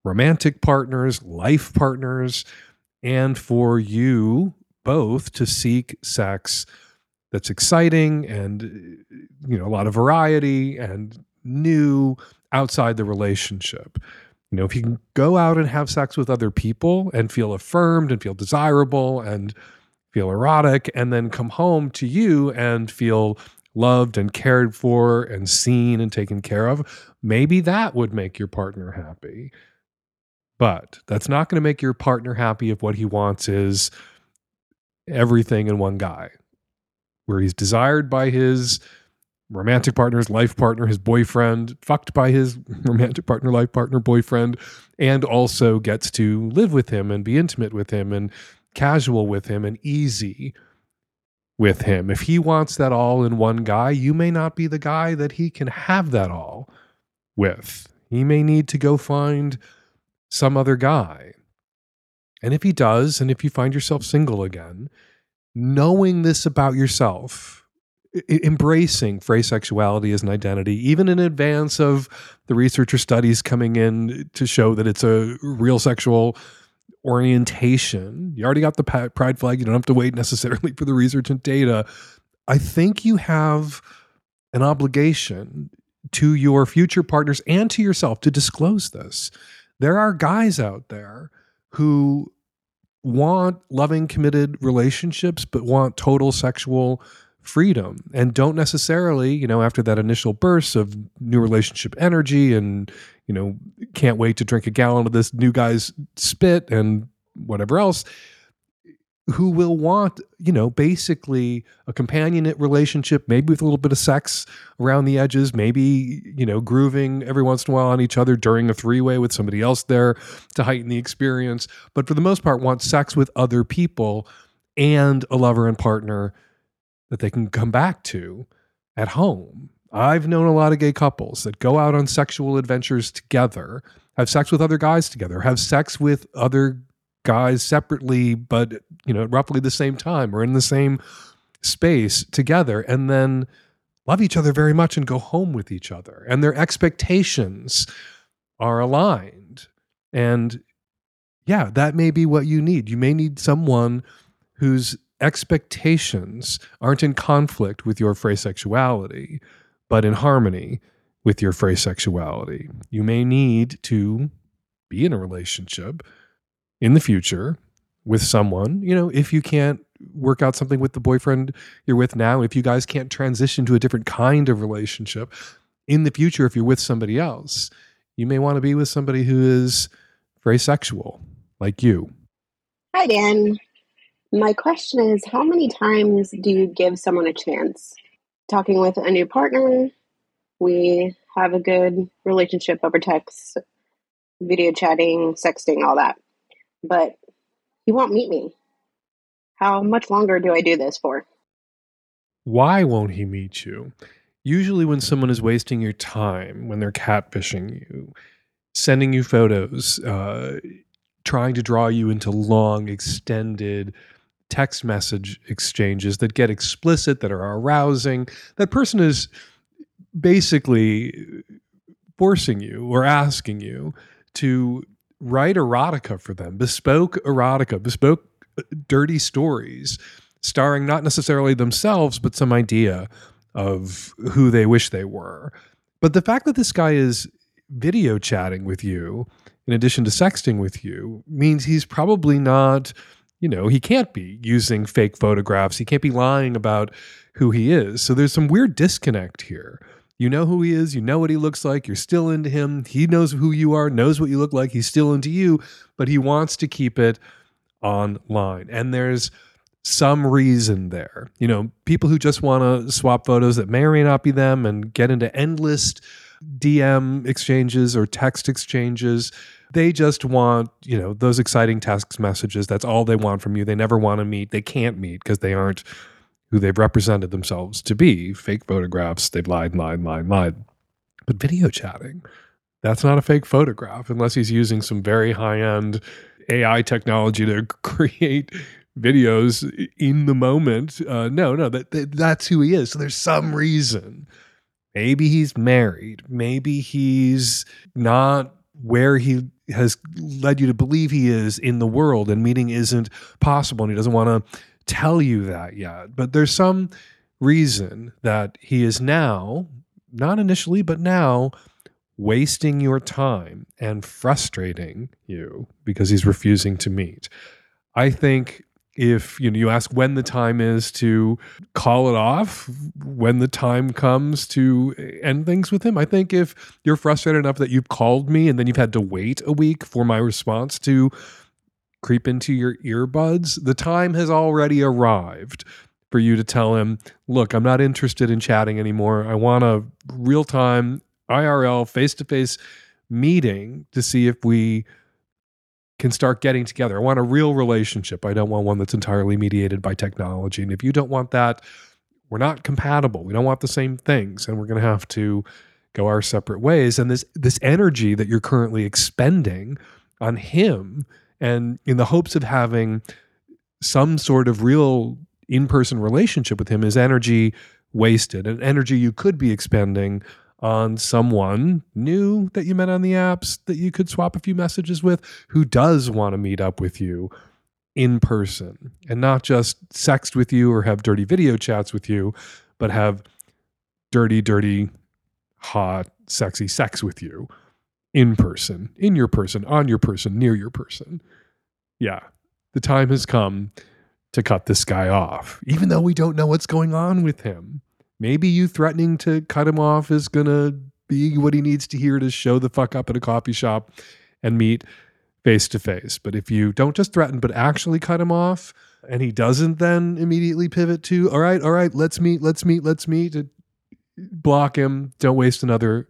romantic partners, life partners, and for you both to seek sex that's exciting and uh, you know a lot of variety and new outside the relationship. You know, if you can go out and have sex with other people and feel affirmed and feel desirable and feel erotic, and then come home to you and feel loved and cared for and seen and taken care of. Maybe that would make your partner happy. But that's not going to make your partner happy if what he wants is everything in one guy, where he's desired by his romantic partner, his life partner, his boyfriend, fucked by his romantic partner, life partner, boyfriend, and also gets to live with him and be intimate with him and casual with him and easy with him. If he wants that all in one guy, you may not be the guy that he can have that all with. He may need to go find some other guy. And if he does, and if you find yourself single again, knowing this about yourself, embracing freysexuality as an identity, even in advance of the researcher studies coming in to show that it's a real sexual orientation. You already got the pride flag. You don't have to wait necessarily for the research and data. I think you have an obligation to your future partners and to yourself to disclose this. There are guys out there who want loving, committed relationships, but want total sexual freedom and don't necessarily, you know, after that initial burst of new relationship energy and, you know, can't wait to drink a gallon of this new guy's spit and whatever else, who will want, you know, basically a companionate relationship, maybe with a little bit of sex around the edges, maybe, you know, grooving every once in a while on each other during a three way with somebody else there to heighten the experience. But for the most part, want sex with other people and a lover and partner that they can come back to at home. I've known a lot of gay couples that go out on sexual adventures together, have sex with other guys together, have sex with other guys separately, but you know, roughly the same time or in the same space together, and then love each other very much and go home with each other. And their expectations are aligned. And yeah, that may be what you need. You may need someone whose expectations aren't in conflict with your freysexuality, but in harmony with your freysexuality. You may need to be in a relationship in the future with someone, you know, if you can't work out something with the boyfriend you're with now, if you guys can't transition to a different kind of relationship in the future, if you're with somebody else, you may want to be with somebody who is very sexual, like you. Hi, Dan. My question is How many times do you give someone a chance? Talking with a new partner, we have a good relationship over text, video chatting, sexting, all that. But he won't meet me. How much longer do I do this for? Why won't he meet you? Usually, when someone is wasting your time, when they're catfishing you, sending you photos, uh, trying to draw you into long, extended text message exchanges that get explicit, that are arousing, that person is basically forcing you or asking you to write erotica for them, bespoke erotica, bespoke uh, dirty stories, starring not necessarily themselves, but some idea of who they wish they were. But the fact that this guy is video chatting with you, in addition to sexting with you, means he's probably not, you know, he can't be using fake photographs. He can't be lying about who he is. So there's some weird disconnect here. You know who he is, you know what he looks like, you're still into him. He knows who you are, knows what you look like, he's still into you, but he wants to keep it online. And there's some reason there. You know, people who just want to swap photos that may or may not be them and get into endless DM exchanges or text exchanges. They just want, you know, those exciting text messages. That's all they want from you. They never want to meet. They can't meet because they aren't who they've represented themselves to be. Fake photographs. They've lied, lied, lied, lied. But video chatting, that's not a fake photograph unless he's using some very high end AI technology to create videos in the moment. Uh, no, no, that, that that's who he is. So there's some reason. Maybe he's married. Maybe he's not where he has led you to believe he is in the world, and meeting isn't possible, and he doesn't want to tell you that yet. But there's some reason that he is now, not initially, but now, wasting your time and frustrating you because he's refusing to meet. I think if you know you ask when the time is to call it off when the time comes to end things with him i think if you're frustrated enough that you've called me and then you've had to wait a week for my response to creep into your earbuds the time has already arrived for you to tell him look i'm not interested in chatting anymore i want a real time irl face to face meeting to see if we can start getting together. I want a real relationship. I don't want one that's entirely mediated by technology. And if you don't want that, we're not compatible. We don't want the same things and we're going to have to go our separate ways and this this energy that you're currently expending on him and in the hopes of having some sort of real in-person relationship with him is energy wasted and energy you could be expending on someone new that you met on the apps that you could swap a few messages with who does want to meet up with you in person. And not just sext with you or have dirty video chats with you, but have dirty, dirty, hot, sexy sex with you in person, in your person, on your person, near your person. Yeah, the time has come to cut this guy off, even though we don't know what's going on with him. Maybe you threatening to cut him off is going to be what he needs to hear to show the fuck up at a coffee shop and meet face to face. But if you don't just threaten, but actually cut him off, and he doesn't then immediately pivot to, all right, all right, let's meet, let's meet, let's meet, block him. Don't waste another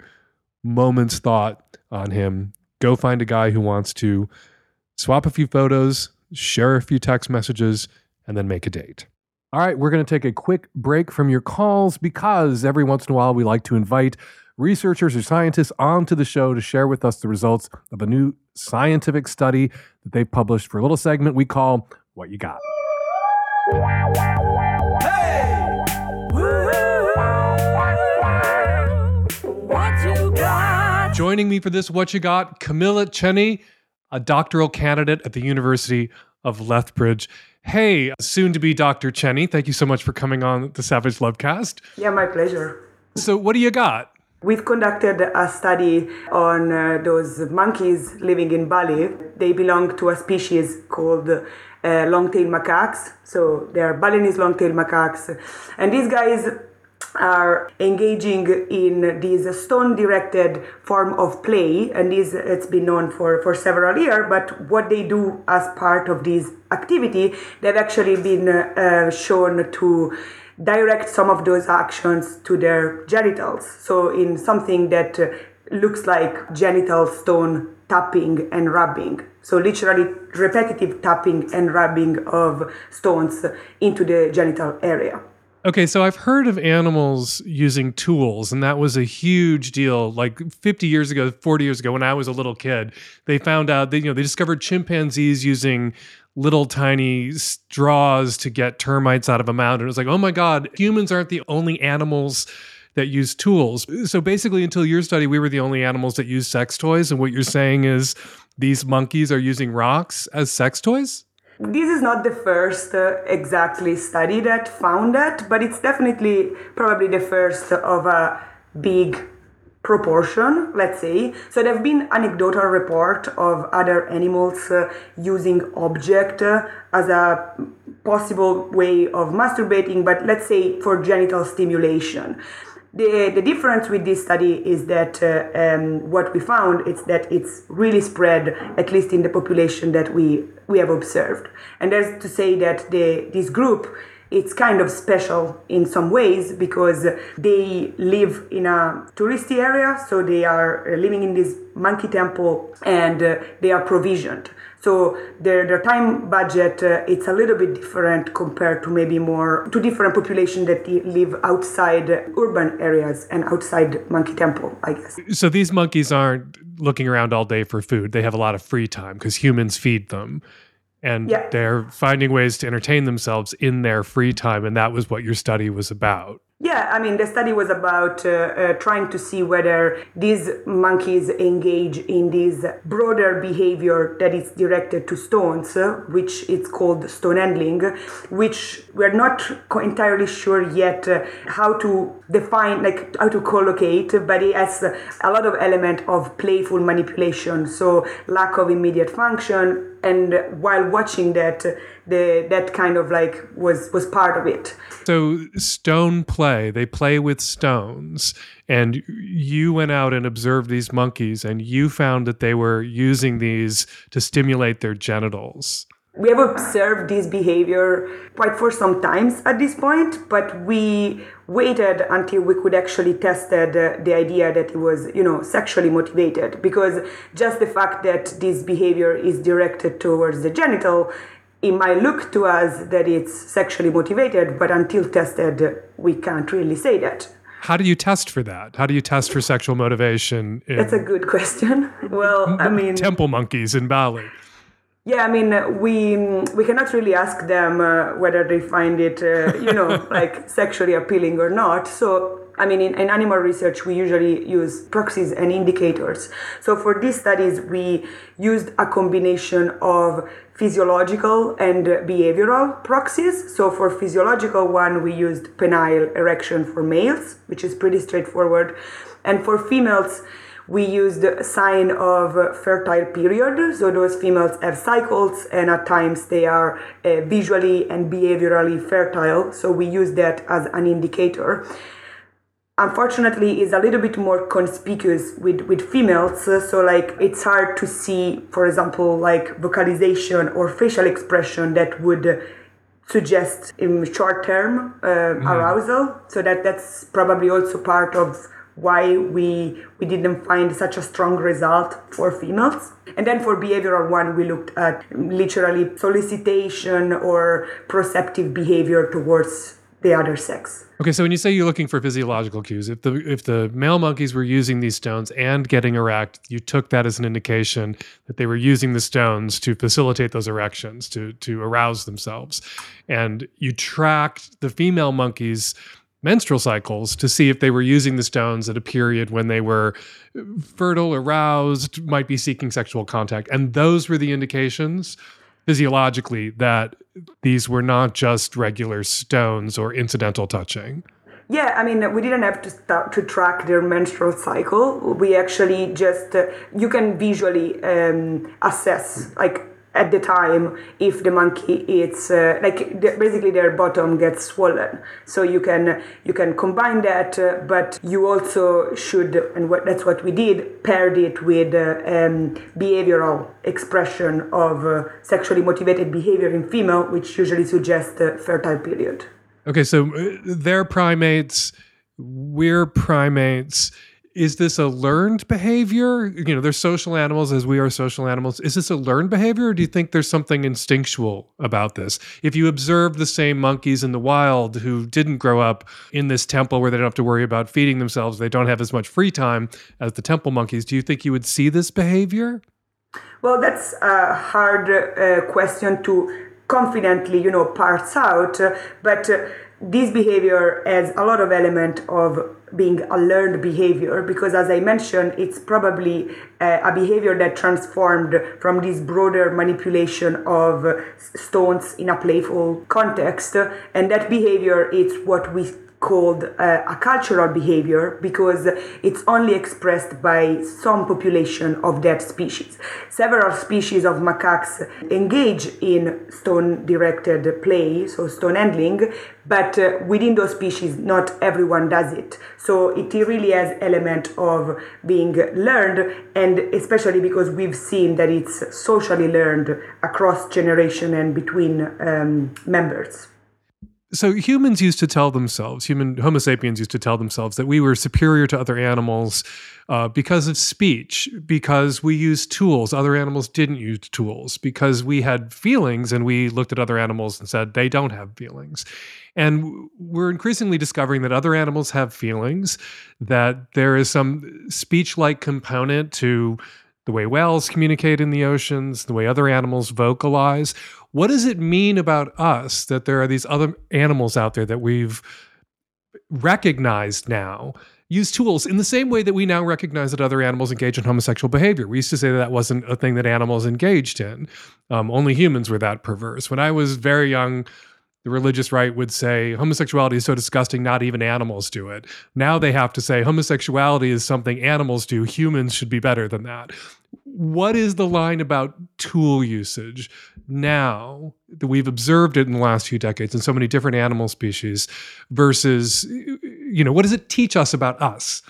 moment's thought on him. Go find a guy who wants to swap a few photos, share a few text messages, and then make a date. All right, we're going to take a quick break from your calls because every once in a while we like to invite researchers or scientists onto the show to share with us the results of a new scientific study that they've published for a little segment we call What You Got. Joining me for this What You Got, Camilla Cenni, a doctoral candidate at the University of Lethbridge. Hey, soon to be Dr. Cenni, thank you so much for coming on the Savage Lovecast. Yeah, my pleasure. So, what do you got? We've conducted a study on uh, those monkeys living in Bali. They belong to a species called uh, long-tailed macaques. So they are Balinese long-tailed macaques. And these guys are engaging in this stone-directed form of play, and this it's been known for, for several years. But what they do as part of this activity, they've actually been uh, shown to direct some of those actions to their genitals. So in something that uh, looks like genital stone tapping and rubbing. So literally repetitive tapping and rubbing of stones into the genital area. Okay, so I've heard of animals using tools, and that was a huge deal. Like 50 years ago, 40 years ago, when I was a little kid, they found out that you know they discovered chimpanzees using little tiny straws to get termites out of a mound. And it was like, oh my God, humans aren't the only animals that use tools. So basically, until your study, we were the only animals that use sex toys. And what you're saying is these monkeys are using rocks as sex toys? This is not the first uh, exactly study that found that, but it's definitely probably the first of a big proportion, let's say. So there have been anecdotal report of other animals uh, using object uh, as a possible way of masturbating, but let's say for genital stimulation. The, the difference with this study is that uh, um, what we found is that it's really spread, at least in the population that we, we have observed. And that's to say that the, this group it's kind of special in some ways because they live in a touristy area, so they are living in this monkey temple and uh, they are provisioned. So their, their time budget uh, it's a little bit different compared to maybe more to different population that live outside urban areas and outside Monkey Temple, I guess. So these monkeys aren't looking around all day for food. They have a lot of free time because humans feed them and yeah. they're finding ways to entertain themselves in their free time and that was what your study was about yeah, I mean, the study was about uh, uh, trying to see whether these monkeys engage in this broader behavior that is directed to stones, uh, which it's called stone handling, which we're not entirely sure yet uh, how to define, like how to collocate, but it has a lot of element of playful manipulation, so lack of immediate function, and while watching that the that kind of like was was part of it. So stone play, they play with stones. And you went out and observed these monkeys and you found that they were using these to stimulate their genitals. We have observed this behavior quite for some times at this point, but we waited until we could actually tested uh, the idea that it was, you know, sexually motivated because just the fact that this behavior is directed towards the genital it might look to us that it's sexually motivated, but until tested, we can't really say that. How do you test for that? How do you test for sexual motivation? In That's a good question. Well, I mean, temple monkeys in Bali. Yeah, I mean, we we cannot really ask them uh, whether they find it, uh, you know, like sexually appealing or not. So I mean, in, in, animal research, we usually use proxies and indicators. So for these studies, we used a combination of physiological and behavioral proxies. So for physiological one, we used penile erection for males, which is pretty straightforward. And for females, we used sign of fertile period. So those females have cycles and at times they are uh, visually and behaviorally fertile. So we use that as an indicator unfortunately is a little bit more conspicuous with, with females so like it's hard to see for example like vocalization or facial expression that would suggest in short term uh, mm. arousal so that that's probably also part of why we we didn't find such a strong result for females and then for behavioral one we looked at literally solicitation or proceptive behavior towards the other sex. Okay, so when you say you're looking for physiological cues, if the if the male monkeys were using these stones and getting erect, you took that as an indication that they were using the stones to facilitate those erections, to to arouse themselves. And you tracked the female monkeys menstrual cycles to see if they were using the stones at a period when they were fertile, aroused, might be seeking sexual contact. And those were the indications physiologically that these were not just regular stones or incidental touching. Yeah, I mean, we didn't have to start to track their menstrual cycle. We actually just, uh, you can visually um, assess, like, at the time if the monkey eats uh, like basically their bottom gets swollen. So you can you can combine that uh, but you also should and what, that's what we did paired it with uh, um, behavioral expression of uh, sexually motivated behavior in female which usually suggests the fertile period. Okay so uh, they're primates we're primates is this a learned behavior? You know, they're social animals as we are social animals. Is this a learned behavior, or do you think there's something instinctual about this? If you observe the same monkeys in the wild who didn't grow up in this temple where they don't have to worry about feeding themselves, they don't have as much free time as the temple monkeys, do you think you would see this behavior? Well, that's a hard uh, question to confidently, you know, parse out, but. Uh, this behavior has a lot of element of being a learned behavior because as i mentioned it's probably uh, a behavior that transformed from this broader manipulation of stones in a playful context. And that behavior is what we called uh, a cultural behavior because it's only expressed by some population of that species. Several species of macaques engage in stone directed play, so stone handling, but uh, within those species, not everyone does it. So it really has element of being learned, and especially because we've seen that it's socially learned across generation and between um, members so humans used to tell themselves, human Homo sapiens used to tell themselves that we were superior to other animals uh, because of speech, because we used tools. Other animals didn't use tools, because we had feelings and we looked at other animals and said they don't have feelings. And we're increasingly discovering that other animals have feelings, that there is some speech like component to the way whales communicate in the oceans, the way other animals vocalize. What does it mean about us that there are these other animals out there that we've recognized now? Use tools in the same way that we now recognize that other animals engage in homosexual behavior. We used to say that that wasn't a thing that animals engaged in. Um, only humans were that perverse. When I was very young, the religious right would say homosexuality is so disgusting, not even animals do it. Now they have to say homosexuality is something animals do. Humans should be better than that. What is the line about tool usage now that we've observed it in the last few decades in so many different animal species versus, you know, what does it teach us about us?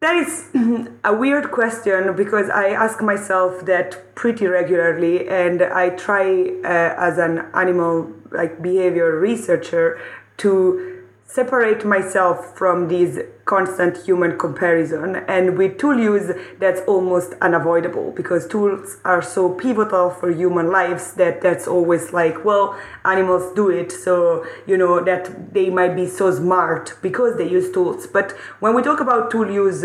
That is a weird question because I ask myself that pretty regularly, and I try uh, as an animal like behavior researcher to separate myself from this constant human comparison and with tool use that's almost unavoidable because tools are so pivotal for human lives that that's always like well animals do it so you know that they might be so smart because they use tools. But when we talk about tool use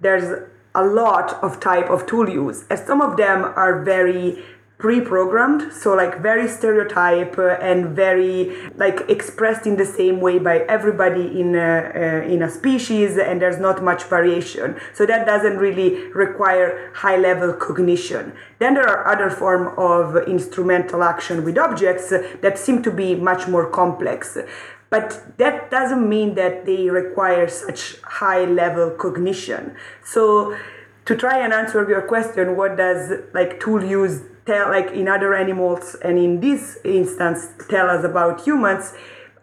there's a lot of type of tool use and some of them are very pre-programmed so like very stereotype uh, and very like expressed in the same way by everybody in a, uh, in a species and there's not much variation. So that doesn't really require high level cognition. Then there are other form of instrumental action with objects that seem to be much more complex. But that doesn't mean that they require such high level cognition. So to try and answer your question what does like tool use tell like in other animals and in this instance tell us about humans?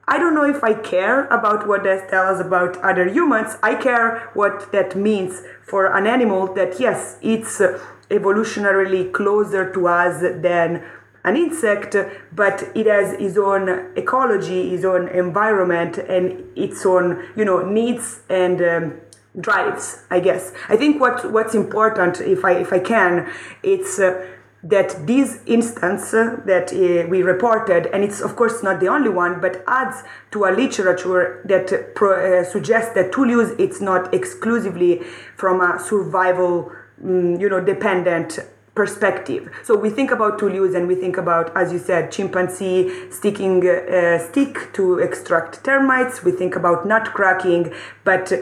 I don't know if i care about what they tell us about other humans. I care what that means for an animal that yes it's evolutionarily closer to us than an insect, but it has its own ecology, its own environment, and its own, you know, needs and um, drives. I guess. I think what what's important, if I if I can, it's. Uh, that this instance uh, that uh, we reported, and it's of course not the only one, but adds to a literature that pro, uh, suggests that tool use it's not exclusively from a survival, um, you know, dependent perspective. So we think about tool use and we think about, as you said, chimpanzee sticking a stick to extract termites. We think about nut cracking, but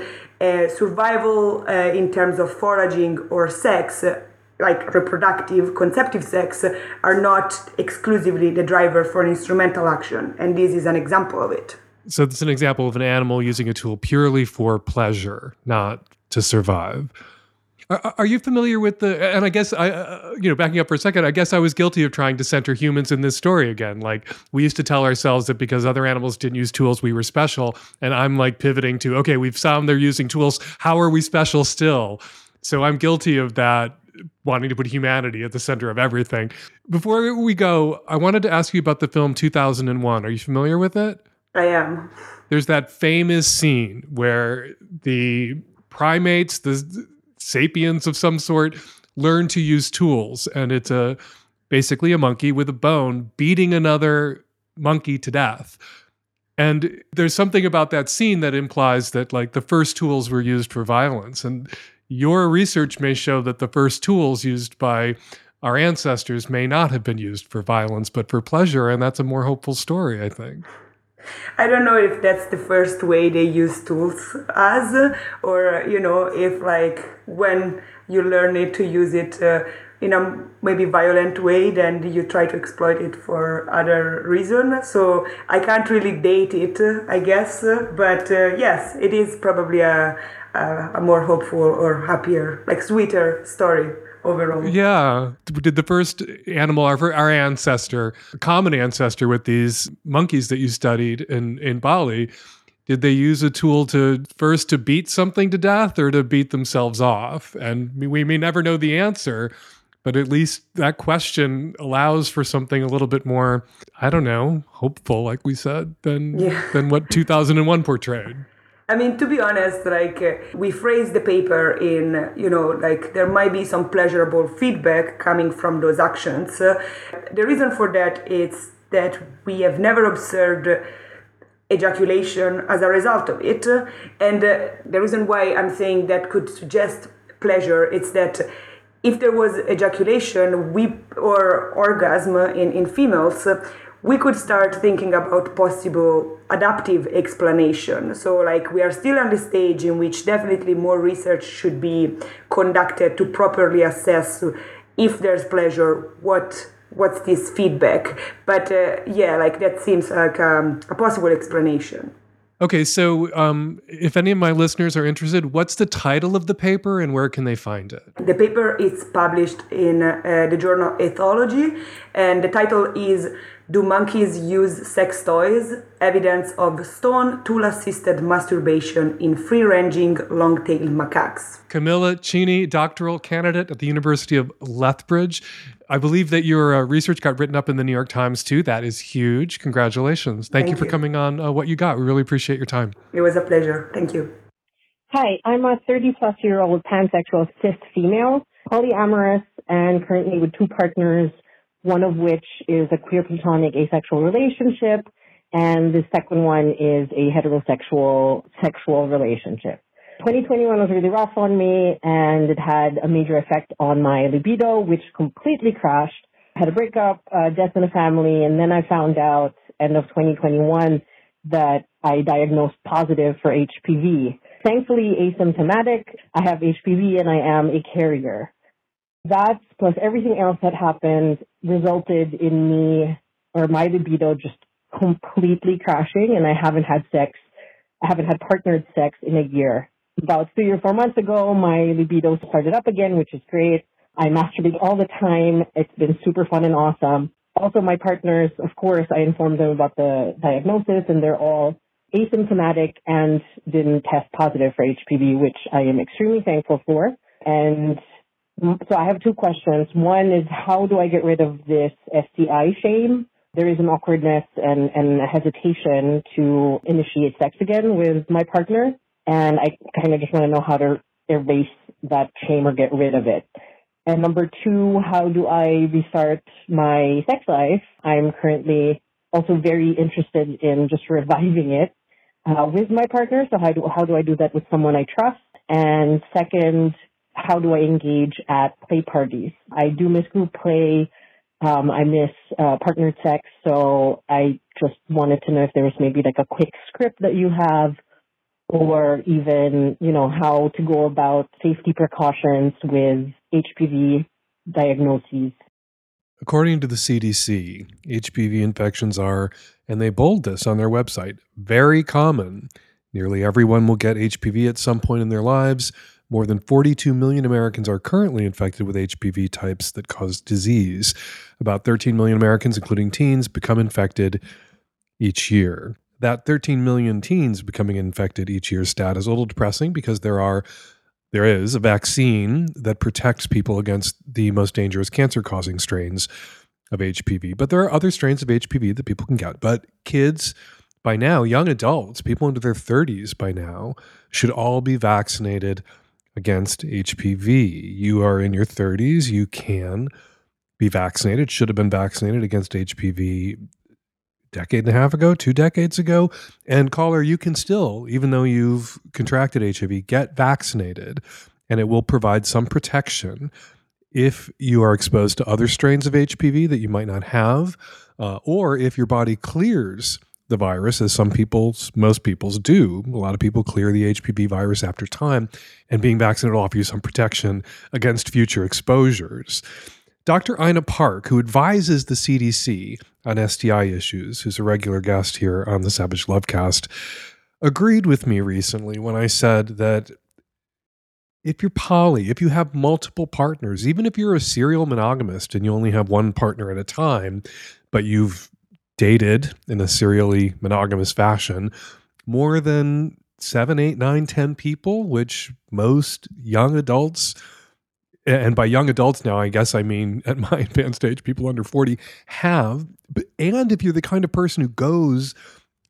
uh, survival uh, in terms of foraging or sex like reproductive, conceptive sex, are not exclusively the driver for an instrumental action. And this is an example of it. So, it's an example of an animal using a tool purely for pleasure, not to survive. Are, are you familiar with the? And I guess I, uh, you know, backing up for a second, I guess I was guilty of trying to center humans in this story again. Like we used to tell ourselves that because other animals didn't use tools, we were special. And I'm like pivoting to, okay, we've found they're using tools. How are we special still? So I'm guilty of that wanting to put humanity at the center of everything. Before we go, I wanted to ask you about the film 2001. Are you familiar with it? I am. There's that famous scene where the primates, the sapiens of some sort, learn to use tools, and it's a basically a monkey with a bone beating another monkey to death. And there's something about that scene that implies that like the first tools were used for violence. And your research may show that the first tools used by our ancestors may not have been used for violence, but for pleasure. And that's a more hopeful story, I think. I don't know if that's the first way they use tools as, or, you know, if like when you learn it to use it uh, in a maybe violent way, then you try to exploit it for other reason. So I can't really date it, I guess. But uh, yes, it is probably a, a, a more hopeful or happier, like sweeter story overall. Yeah. Did the first animal, our, our ancestor, common ancestor with these monkeys that you studied in, in Bali, did they use a tool to first to beat something to death or to beat themselves off? And we may never know the answer, but at least that question allows for something a little bit more, I don't know, hopeful, like we said, than yeah. than what 2001 portrayed. I mean, to be honest, like uh, we phrase the paper in, you know, like there might be some pleasurable feedback coming from those actions. Uh, the reason for that is that we have never observed ejaculation as a result of it. And uh, the reason why I'm saying that could suggest pleasure is that if there was ejaculation we, or orgasm in, in females, we could start thinking about possible adaptive explanation. So, like, we are still on the stage in which definitely more research should be conducted to properly assess if there's pleasure, what what's this feedback. But uh, yeah, like that seems like um, a possible explanation. Okay, so um, if any of my listeners are interested, what's the title of the paper and where can they find it? The paper is published in uh, the journal Ethology, and the title is Do Monkeys Use Sex Toys? Evidence of Stone Tool Assisted Masturbation in Free Ranging Long Tailed Macaques. Camilla Cenni, doctoral candidate at the University of Lethbridge. I believe that your uh, research got written up in the New York Times too. That is huge. Congratulations. Thank, Thank you for you. coming on uh, What You Got. We really appreciate your time. It was a pleasure. Thank you. Hi, I'm a 30 plus year old pansexual cis female, polyamorous, and currently with two partners, one of which is a queer platonic asexual relationship, and the second one is a heterosexual sexual relationship. 2021 was really rough on me, and it had a major effect on my libido, which completely crashed. I had a breakup, uh, death in the family, and then I found out end of 2021 that I diagnosed positive for HPV. Thankfully asymptomatic. I have HPV and I am a carrier. That plus everything else that happened resulted in me or my libido just completely crashing and I haven't had sex. I haven't had partnered sex in a year. About three or four months ago, my libido started up again, which is great. I masturbate all the time. It's been super fun and awesome. Also, my partners, of course, I informed them about the diagnosis and they're all asymptomatic and didn't test positive for HPV, which I am extremely thankful for. And so I have two questions. One is how do I get rid of this STI shame? There is an awkwardness and, and a hesitation to initiate sex again with my partner. And I kind of just want to know how to erase that shame or get rid of it. And number two, how do I restart my sex life? I'm currently also very interested in just reviving it uh, with my partner. So how do how do I do that with someone I trust? And second, how do I engage at play parties? I do miss group play. Um, I miss uh, partnered sex. So I just wanted to know if there was maybe like a quick script that you have, or even you know how to go about safety precautions with HPV diagnoses. According to the CDC, HPV infections are, and they bold this on their website, very common. Nearly everyone will get HPV at some point in their lives. More than 42 million Americans are currently infected with HPV types that cause disease. About 13 million Americans, including teens, become infected each year. That 13 million teens becoming infected each year stat is a little depressing because there are there is a vaccine that protects people against the most dangerous cancer causing strains of HPV. But there are other strains of HPV that people can get. But kids by now, young adults, people into their 30s by now, should all be vaccinated against HPV. You are in your 30s, you can be vaccinated, should have been vaccinated against HPV decade and a half ago, two decades ago. And caller, you can still, even though you've contracted HPV, get vaccinated and it will provide some protection if you are exposed to other strains of HPV that you might not have, uh, or if your body clears the virus, as some people's, most people's do. A lot of people clear the HPV virus after time, and being vaccinated will offer you some protection against future exposures. Dr. Ina Park, who advises the CDC on STI issues, who's a regular guest here on the Savage Lovecast, agreed with me recently when I said that if you're poly, if you have multiple partners, even if you're a serial monogamist and you only have one partner at a time, but you've dated in a serially monogamous fashion more than seven, eight, nine, ten people, which most young adults and by young adults now, I guess I mean at my advanced age, people under 40 have. And if you're the kind of person who goes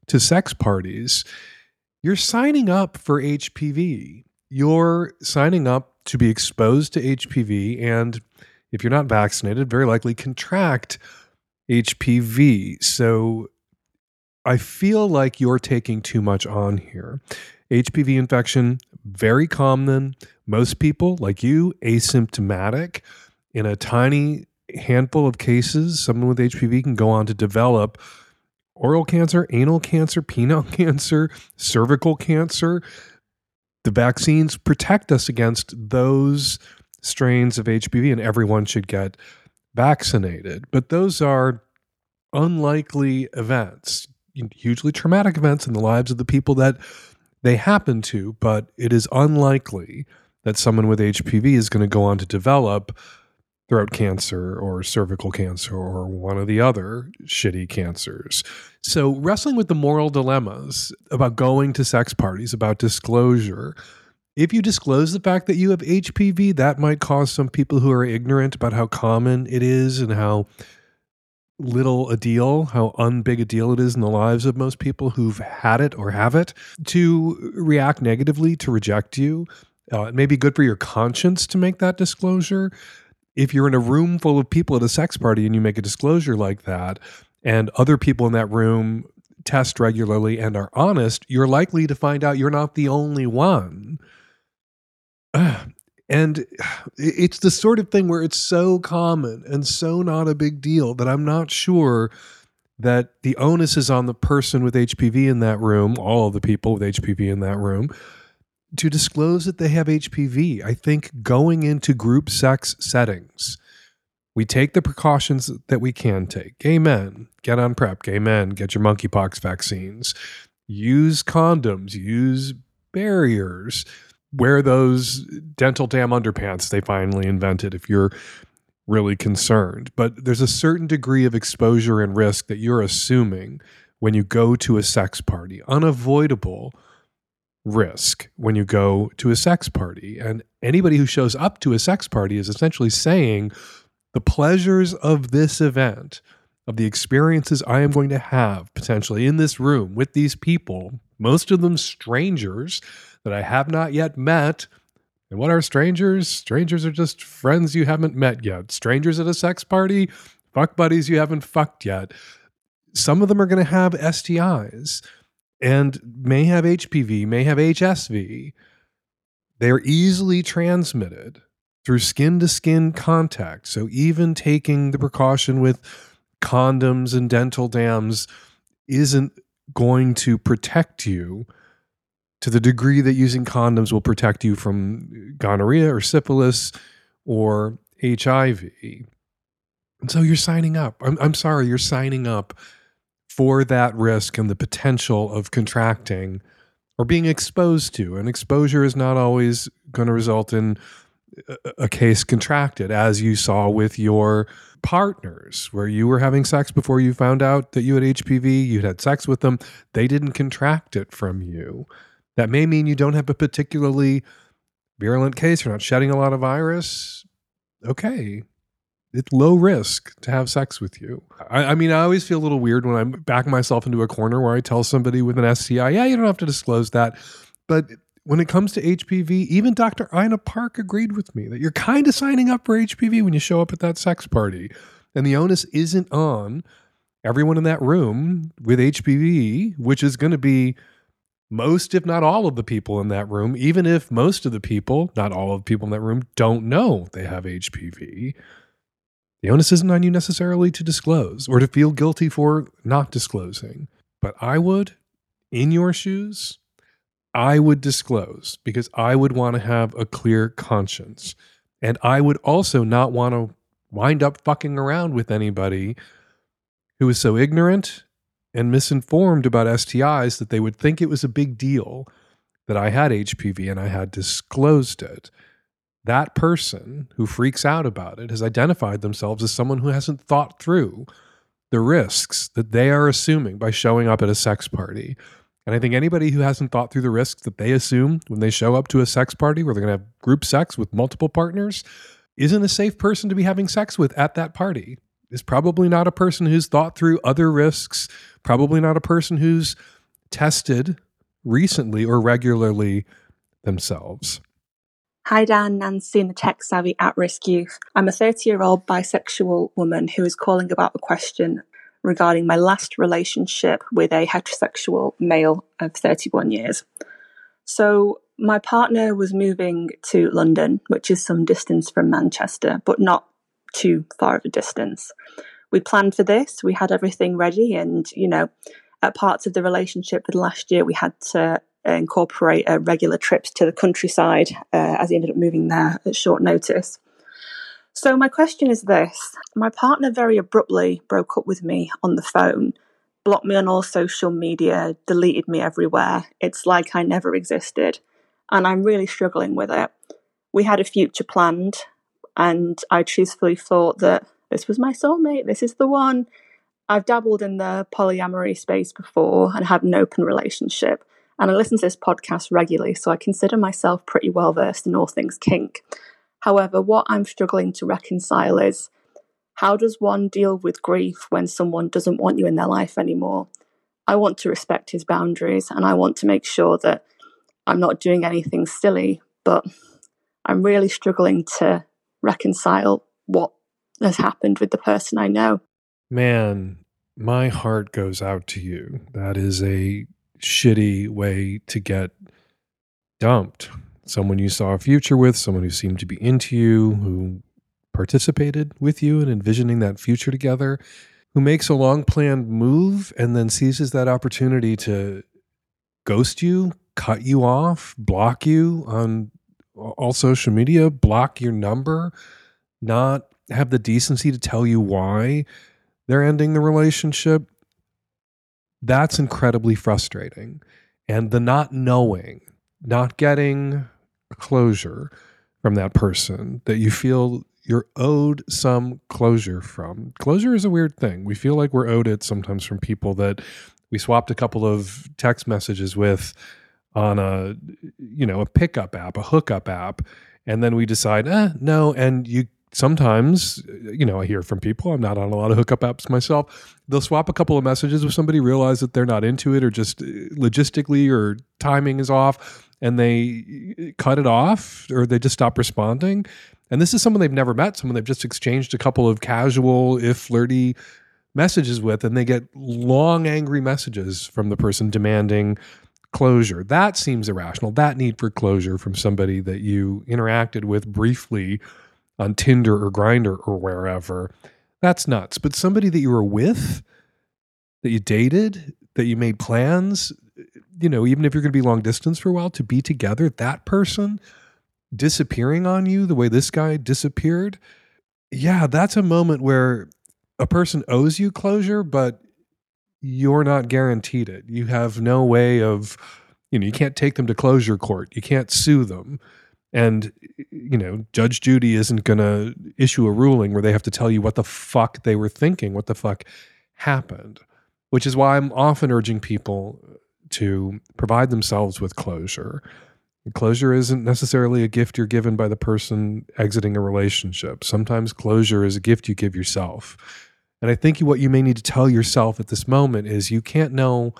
to sex parties, you're signing up for HPV. You're signing up to be exposed to HPV. And if you're not vaccinated, very likely contract HPV. So I feel like you're taking too much on here. HPV infection, very common. Most people, like you, asymptomatic. In a tiny handful of cases, someone with HPV can go on to develop oral cancer, anal cancer, penile cancer, cervical cancer. The vaccines protect us against those strains of HPV, and everyone should get vaccinated. But those are unlikely events, hugely traumatic events in the lives of the people that they happen to, but it is unlikely that someone with HPV is going to go on to develop throat cancer or cervical cancer or one of the other shitty cancers. So, wrestling with the moral dilemmas about going to sex parties, about disclosure. If you disclose the fact that you have HPV, that might cause some people who are ignorant about how common it is and how little a deal, how unbig a deal it is in the lives of most people who've had it or have it, to react negatively, to reject you. Uh, it may be good for your conscience to make that disclosure. If you're in a room full of people at a sex party and you make a disclosure like that, and other people in that room test regularly and are honest, you're likely to find out you're not the only one. And it's the sort of thing where it's so common and so not a big deal that I'm not sure that the onus is on the person with HPV in that room, all of the people with HPV in that room, to disclose that they have HPV. I think going into group sex settings, we take the precautions that we can take. Gay men, get on PrEP. Gay men, get your monkeypox vaccines. Use condoms, use barriers wear those dental dam underpants they finally invented if you're really concerned. But there's a certain degree of exposure and risk that you're assuming when you go to a sex party, unavoidable risk when you go to a sex party. And anybody who shows up to a sex party is essentially saying the pleasures of this event, of the experiences I am going to have potentially in this room with these people, most of them strangers that I have not yet met. And what are strangers? Strangers are just friends you haven't met yet. Strangers at a sex party, fuck buddies you haven't fucked yet. Some of them are going to have STIs and may have HPV, may have HSV. They are easily transmitted through skin to skin contact. So even taking the precaution with condoms and dental dams isn't going to protect you to the degree that using condoms will protect you from gonorrhea or syphilis or HIV. And so you're signing up. I'm, I'm sorry, you're signing up for that risk and the potential of contracting or being exposed to. And exposure is not always going to result in a, a case contracted, as you saw with your partners, where you were having sex before you found out that you had HPV, you'd had sex with them, they didn't contract it from you. That may mean you don't have a particularly virulent case, you're not shedding a lot of virus. Okay. It's low risk to have sex with you. I, I mean, I always feel a little weird when I'm back myself into a corner where I tell somebody with an STI, yeah, you don't have to disclose that. But when it comes to HPV, even Dr. Ina Park agreed with me that you're kind of signing up for HPV when you show up at that sex party. And the onus isn't on everyone in that room with HPV, which is going to be most, if not all, of the people in that room, even if most of the people, not all of the people in that room, don't know they have HPV, the onus isn't on you necessarily to disclose or to feel guilty for not disclosing. But I would, in your shoes, I would disclose because I would want to have a clear conscience. And I would also not want to wind up fucking around with anybody who is so ignorant and misinformed about STIs that they would think it was a big deal that I had HPV and I had disclosed it. That person who freaks out about it has identified themselves as someone who hasn't thought through the risks that they are assuming by showing up at a sex party. And I think anybody who hasn't thought through the risks that they assume when they show up to a sex party where they're going to have group sex with multiple partners isn't a safe person to be having sex with at that party is probably not a person who's thought through other risks, probably not a person who's tested recently or regularly themselves. Hi, Dan, Nancy, and the tech savvy at risk youth. I'm a 30 year old bisexual woman who is calling about a question regarding my last relationship with a heterosexual male of 31 years. So, my partner was moving to London, which is some distance from Manchester, but not too far of a distance. We planned for this, we had everything ready, and you know, at parts of the relationship for the last year, we had to incorporate uh, regular trips to the countryside uh, as he ended up moving there at short notice. So, my question is this My partner very abruptly broke up with me on the phone, blocked me on all social media, deleted me everywhere. It's like I never existed, and I'm really struggling with it. We had a future planned, and I truthfully thought that this was my soulmate, this is the one. I've dabbled in the polyamory space before and had an open relationship, and I listen to this podcast regularly, so I consider myself pretty well versed in all things kink. However, what I'm struggling to reconcile is how does one deal with grief when someone doesn't want you in their life anymore? I want to respect his boundaries and I want to make sure that I'm not doing anything silly, but I'm really struggling to reconcile what has happened with the person I know. Man, my heart goes out to you. That is a shitty way to get dumped someone you saw a future with, someone who seemed to be into you, who participated with you in envisioning that future together, who makes a long planned move and then seizes that opportunity to ghost you, cut you off, block you on all social media, block your number, not have the decency to tell you why they're ending the relationship. That's incredibly frustrating. And the not knowing, not getting closure from that person that you feel you're owed some closure from. Closure is a weird thing. We feel like we're owed it sometimes from people that we swapped a couple of text messages with on a you know a pickup app, a hookup app, and then we decide, eh, no, and you sometimes you know i hear from people i'm not on a lot of hookup apps myself they'll swap a couple of messages with somebody realize that they're not into it or just uh, logistically or timing is off and they uh, cut it off or they just stop responding. And this is someone they've never met, someone they've just exchanged a couple of casual, if flirty messages with, and they get long, angry messages from the person demanding closure. That seems irrational. That need for closure from somebody that you interacted with briefly on Tinder or Grindr or wherever. That's nuts. But somebody that you were with, that you dated, that you made plans, you know, even if you're going to be long distance for a while, to be together, that person disappearing on you the way this guy disappeared, yeah, that's a moment where a person owes you closure, but you're not guaranteed it. You have no way of, you know, you can't take them to closure court. You can't sue them. And, you know, Judge Judy isn't going to issue a ruling where they have to tell you what the fuck they were thinking, what the fuck happened, which is why I'm often urging people to provide themselves with closure. Closure isn't necessarily a gift you're given by the person exiting a relationship. Sometimes closure is a gift you give yourself. And I think what you may need to tell yourself at this moment is you can't know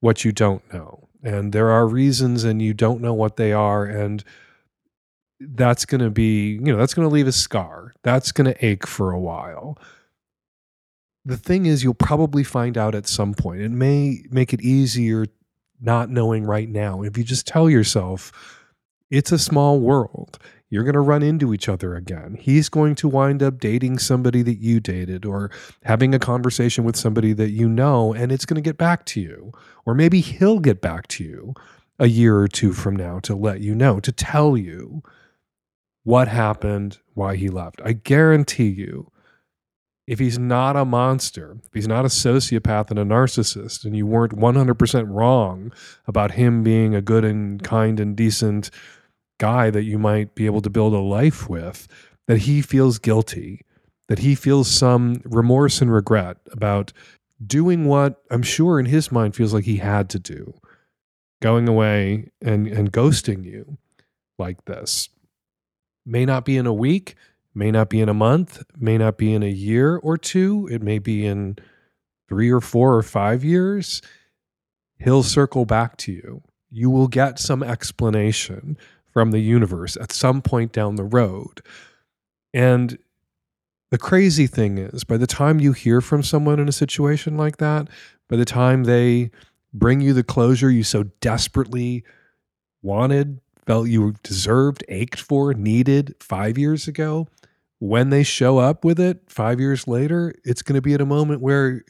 what you don't know. And there are reasons, and you don't know what they are. And that's going to be, you know, that's going to leave a scar. That's going to ache for a while the thing is you'll probably find out at some point it may make it easier not knowing right now. If you just tell yourself, it's a small world, you're going to run into each other again. He's going to wind up dating somebody that you dated or having a conversation with somebody that you know, and it's going to get back to you. Or maybe he'll get back to you a year or two from now to let you know, to tell you what happened, why he left. I guarantee you if he's not a monster, if he's not a sociopath and a narcissist, and you weren't 100% wrong about him being a good and kind and decent guy that you might be able to build a life with, that he feels guilty, that he feels some remorse and regret about doing what I'm sure in his mind feels like he had to do, going away and, and ghosting you like this. May not be in a week, may not be in a month, may not be in a year or two, it may be in three or four or five years. He'll circle back to you. You will get some explanation from the universe at some point down the road. And the crazy thing is, by the time you hear from someone in a situation like that, by the time they bring you the closure you so desperately wanted, felt you deserved, ached for, needed five years ago, when they show up with it five years later, it's going to be at a moment where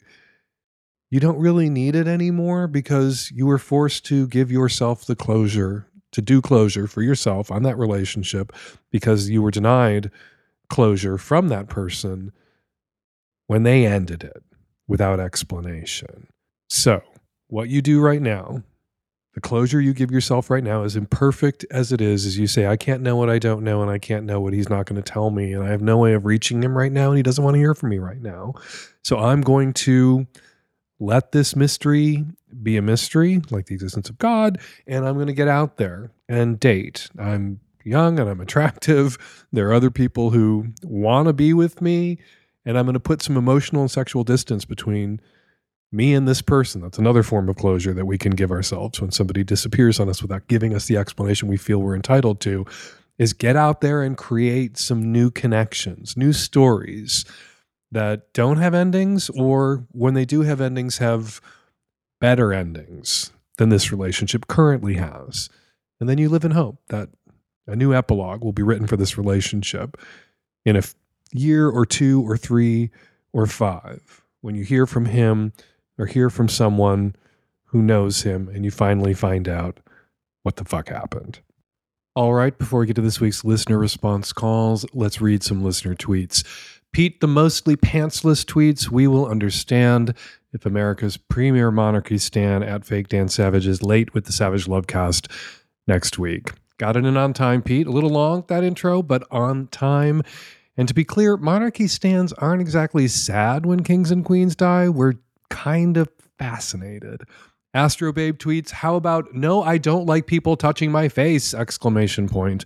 you don't really need it anymore because you were forced to give yourself the closure, to do closure for yourself on that relationship because you were denied closure from that person when they ended it without explanation. So, what you do right now, the closure you give yourself right now, as imperfect as it is, as you say, I can't know what I don't know, and I can't know what he's not going to tell me, and I have no way of reaching him right now, and he doesn't want to hear from me right now. So, I'm going to let this mystery be a mystery, like the existence of God, and I'm going to get out there and date. I'm young and I'm attractive. There are other people who want to be with me, and I'm going to put some emotional and sexual distance between me and this person. That's another form of closure that we can give ourselves when somebody disappears on us without giving us the explanation we feel we're entitled to. Is get out there and create some new connections, new stories that don't have endings, or when they do have endings, have better endings than this relationship currently has. And then you live in hope that a new epilogue will be written for this relationship in a year or two or three or five when you hear from him or hear from someone who knows him and you finally find out what the fuck happened. All right, before we get to this week's listener response calls, let's read some listener tweets. Pete, the mostly pantsless tweets, we will understand if America's premier monarchy stan at Fake Dan Savage is late with the Savage Lovecast next week. Got it in on time, Pete. A little long, that intro, but on time. And to be clear, monarchy stands aren't exactly sad when kings and queens die. We're kind of fascinated. Astro Babe tweets, "How about no, I don't like people touching my face!" exclamation point.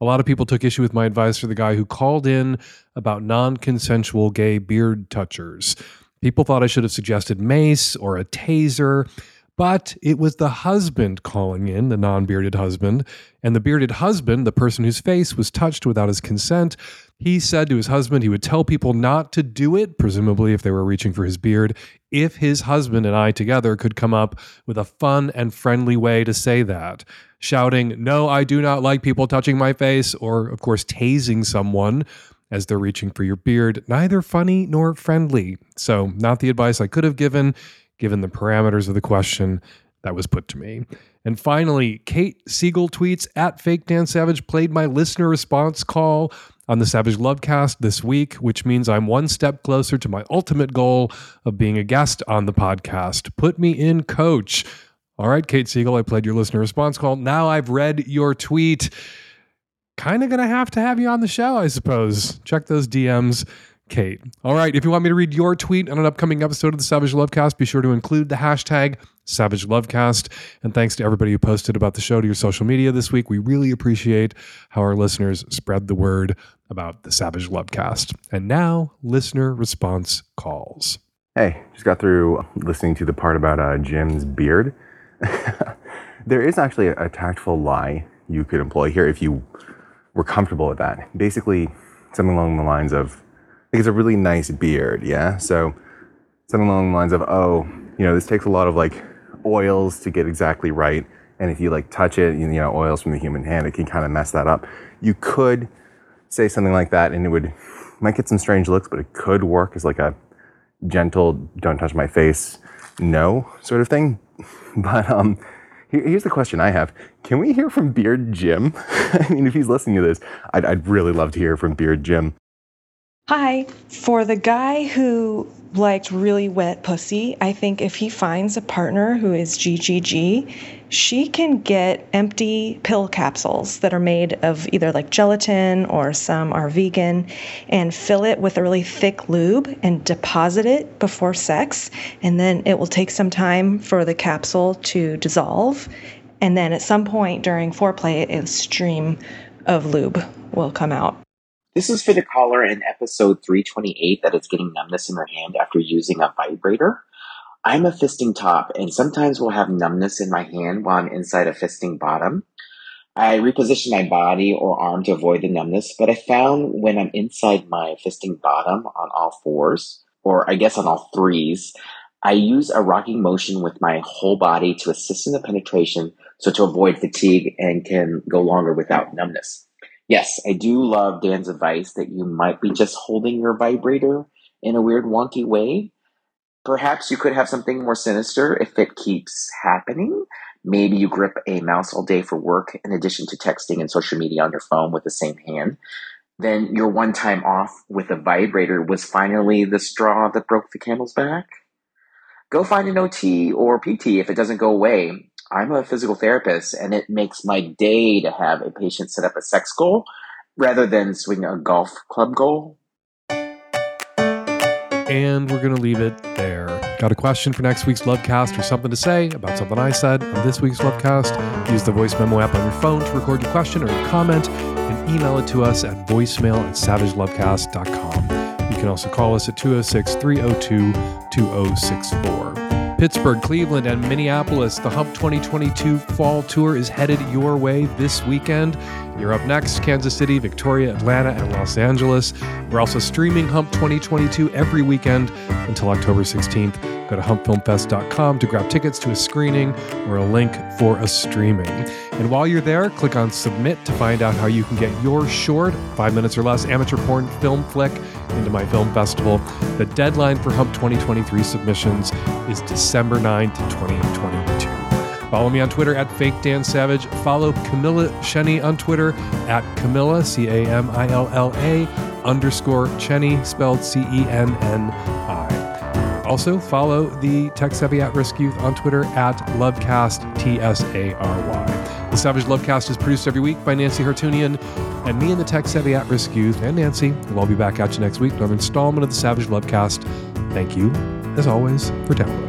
A lot of people took issue with my advice for the guy who called in about non-consensual gay beard touchers. People thought I should have suggested mace or a taser. But it was the husband calling in, the non bearded husband. And the bearded husband, the person whose face was touched without his consent, he said to his husband he would tell people not to do it, presumably if they were reaching for his beard, if his husband and I together could come up with a fun and friendly way to say that. Shouting, No, I do not like people touching my face, or, of course, tasing someone as they're reaching for your beard. Neither funny nor friendly. So, not the advice I could have given given the parameters of the question that was put to me. And finally, Kate Siegel tweets at Fake Dan Savage played my listener response call on the Savage Lovecast this week, which means I'm one step closer to my ultimate goal of being a guest on the podcast. Put me in, coach. All right, Kate Siegel, I played your listener response call. Now I've read your tweet. Kind of going to have to have you on the show, I suppose. Check those DMs Kate. All right. If you want me to read your tweet on an upcoming episode of the Savage Lovecast, be sure to include the hashtag Savage Lovecast. And thanks to everybody who posted about the show to your social media this week. We really appreciate how our listeners spread the word about the Savage Lovecast. And now, listener response calls. Hey, just got through listening to the part about uh, Jim's beard. there is actually a, a tactful lie you could employ here if you were comfortable with that. Basically, something along the lines of think it's a really nice beard, yeah? So something along the lines of, oh, you know, this takes a lot of like oils to get exactly right. And if you like touch it, you know, oils from the human hand, it can kind of mess that up. You could say something like that and it would, might get some strange looks, but it could work as like a gentle, don't touch my face, no sort of thing. But um, here's the question I have. Can we hear from Beard Jim? I mean, if he's listening to this, I'd, I'd really love to hear from Beard Jim. Hi. For the guy who liked really wet pussy, I think if he finds a partner who is GGG, she can get empty pill capsules that are made of either like gelatin or some are vegan and fill it with a really thick lube and deposit it before sex. And then it will take some time for the capsule to dissolve. And then at some point during foreplay, a stream of lube will come out. This is for the caller in episode 328 that is getting numbness in her hand after using a vibrator. I'm a fisting top and sometimes will have numbness in my hand while I'm inside a fisting bottom. I reposition my body or arm to avoid the numbness, but I found when I'm inside my fisting bottom on all fours, or I guess on all threes, I use a rocking motion with my whole body to assist in the penetration so to avoid fatigue and can go longer without numbness. Yes, I do love Dan's advice that you might be just holding your vibrator in a weird, wonky way. Perhaps you could have something more sinister if it keeps happening. Maybe you grip a mouse all day for work in addition to texting and social media on your phone with the same hand. then your one time off with a vibrator was finally the straw that broke the camel's back? Go find an OT or PT if it doesn't go away. I'm a physical therapist and it makes my day to have a patient set up a sex goal rather than swing a golf club goal. And we're going to leave it there. Got a question for next week's Lovecast or something to say about something I said on this week's Lovecast? Use the voice memo app on your phone to record your question or your comment and email it to us at voicemail at savagelovecast.com. You can also call us at 206 302 2064. Pittsburgh, Cleveland, and Minneapolis. The Hump 2022 Fall Tour is headed your way this weekend. You're up next Kansas City, Victoria, Atlanta, and Los Angeles. We're also streaming Hump 2022 every weekend until October 16th. Go to humpfilmfest.com to grab tickets to a screening or a link for a streaming. And while you're there, click on Submit to find out how you can get your short, five minutes or less amateur porn film flick into my film festival. The deadline for Hump 2023 submissions is December 9th, 2022. Follow me on Twitter at Fake Dan Savage. Follow Camilla Cenni on Twitter at Camilla, C A M I L L A, underscore Cenni, spelled C E N N I. Also, follow the Tech Savvy at Risk Youth on Twitter at Lovecast, T S A R Y. The Savage Lovecast is produced every week by Nancy Hartunian, and me and the Tech Savvy at Risk Youth and Nancy will all be back at you next week. For another installment of the Savage Lovecast. Thank you, as always, for downloading.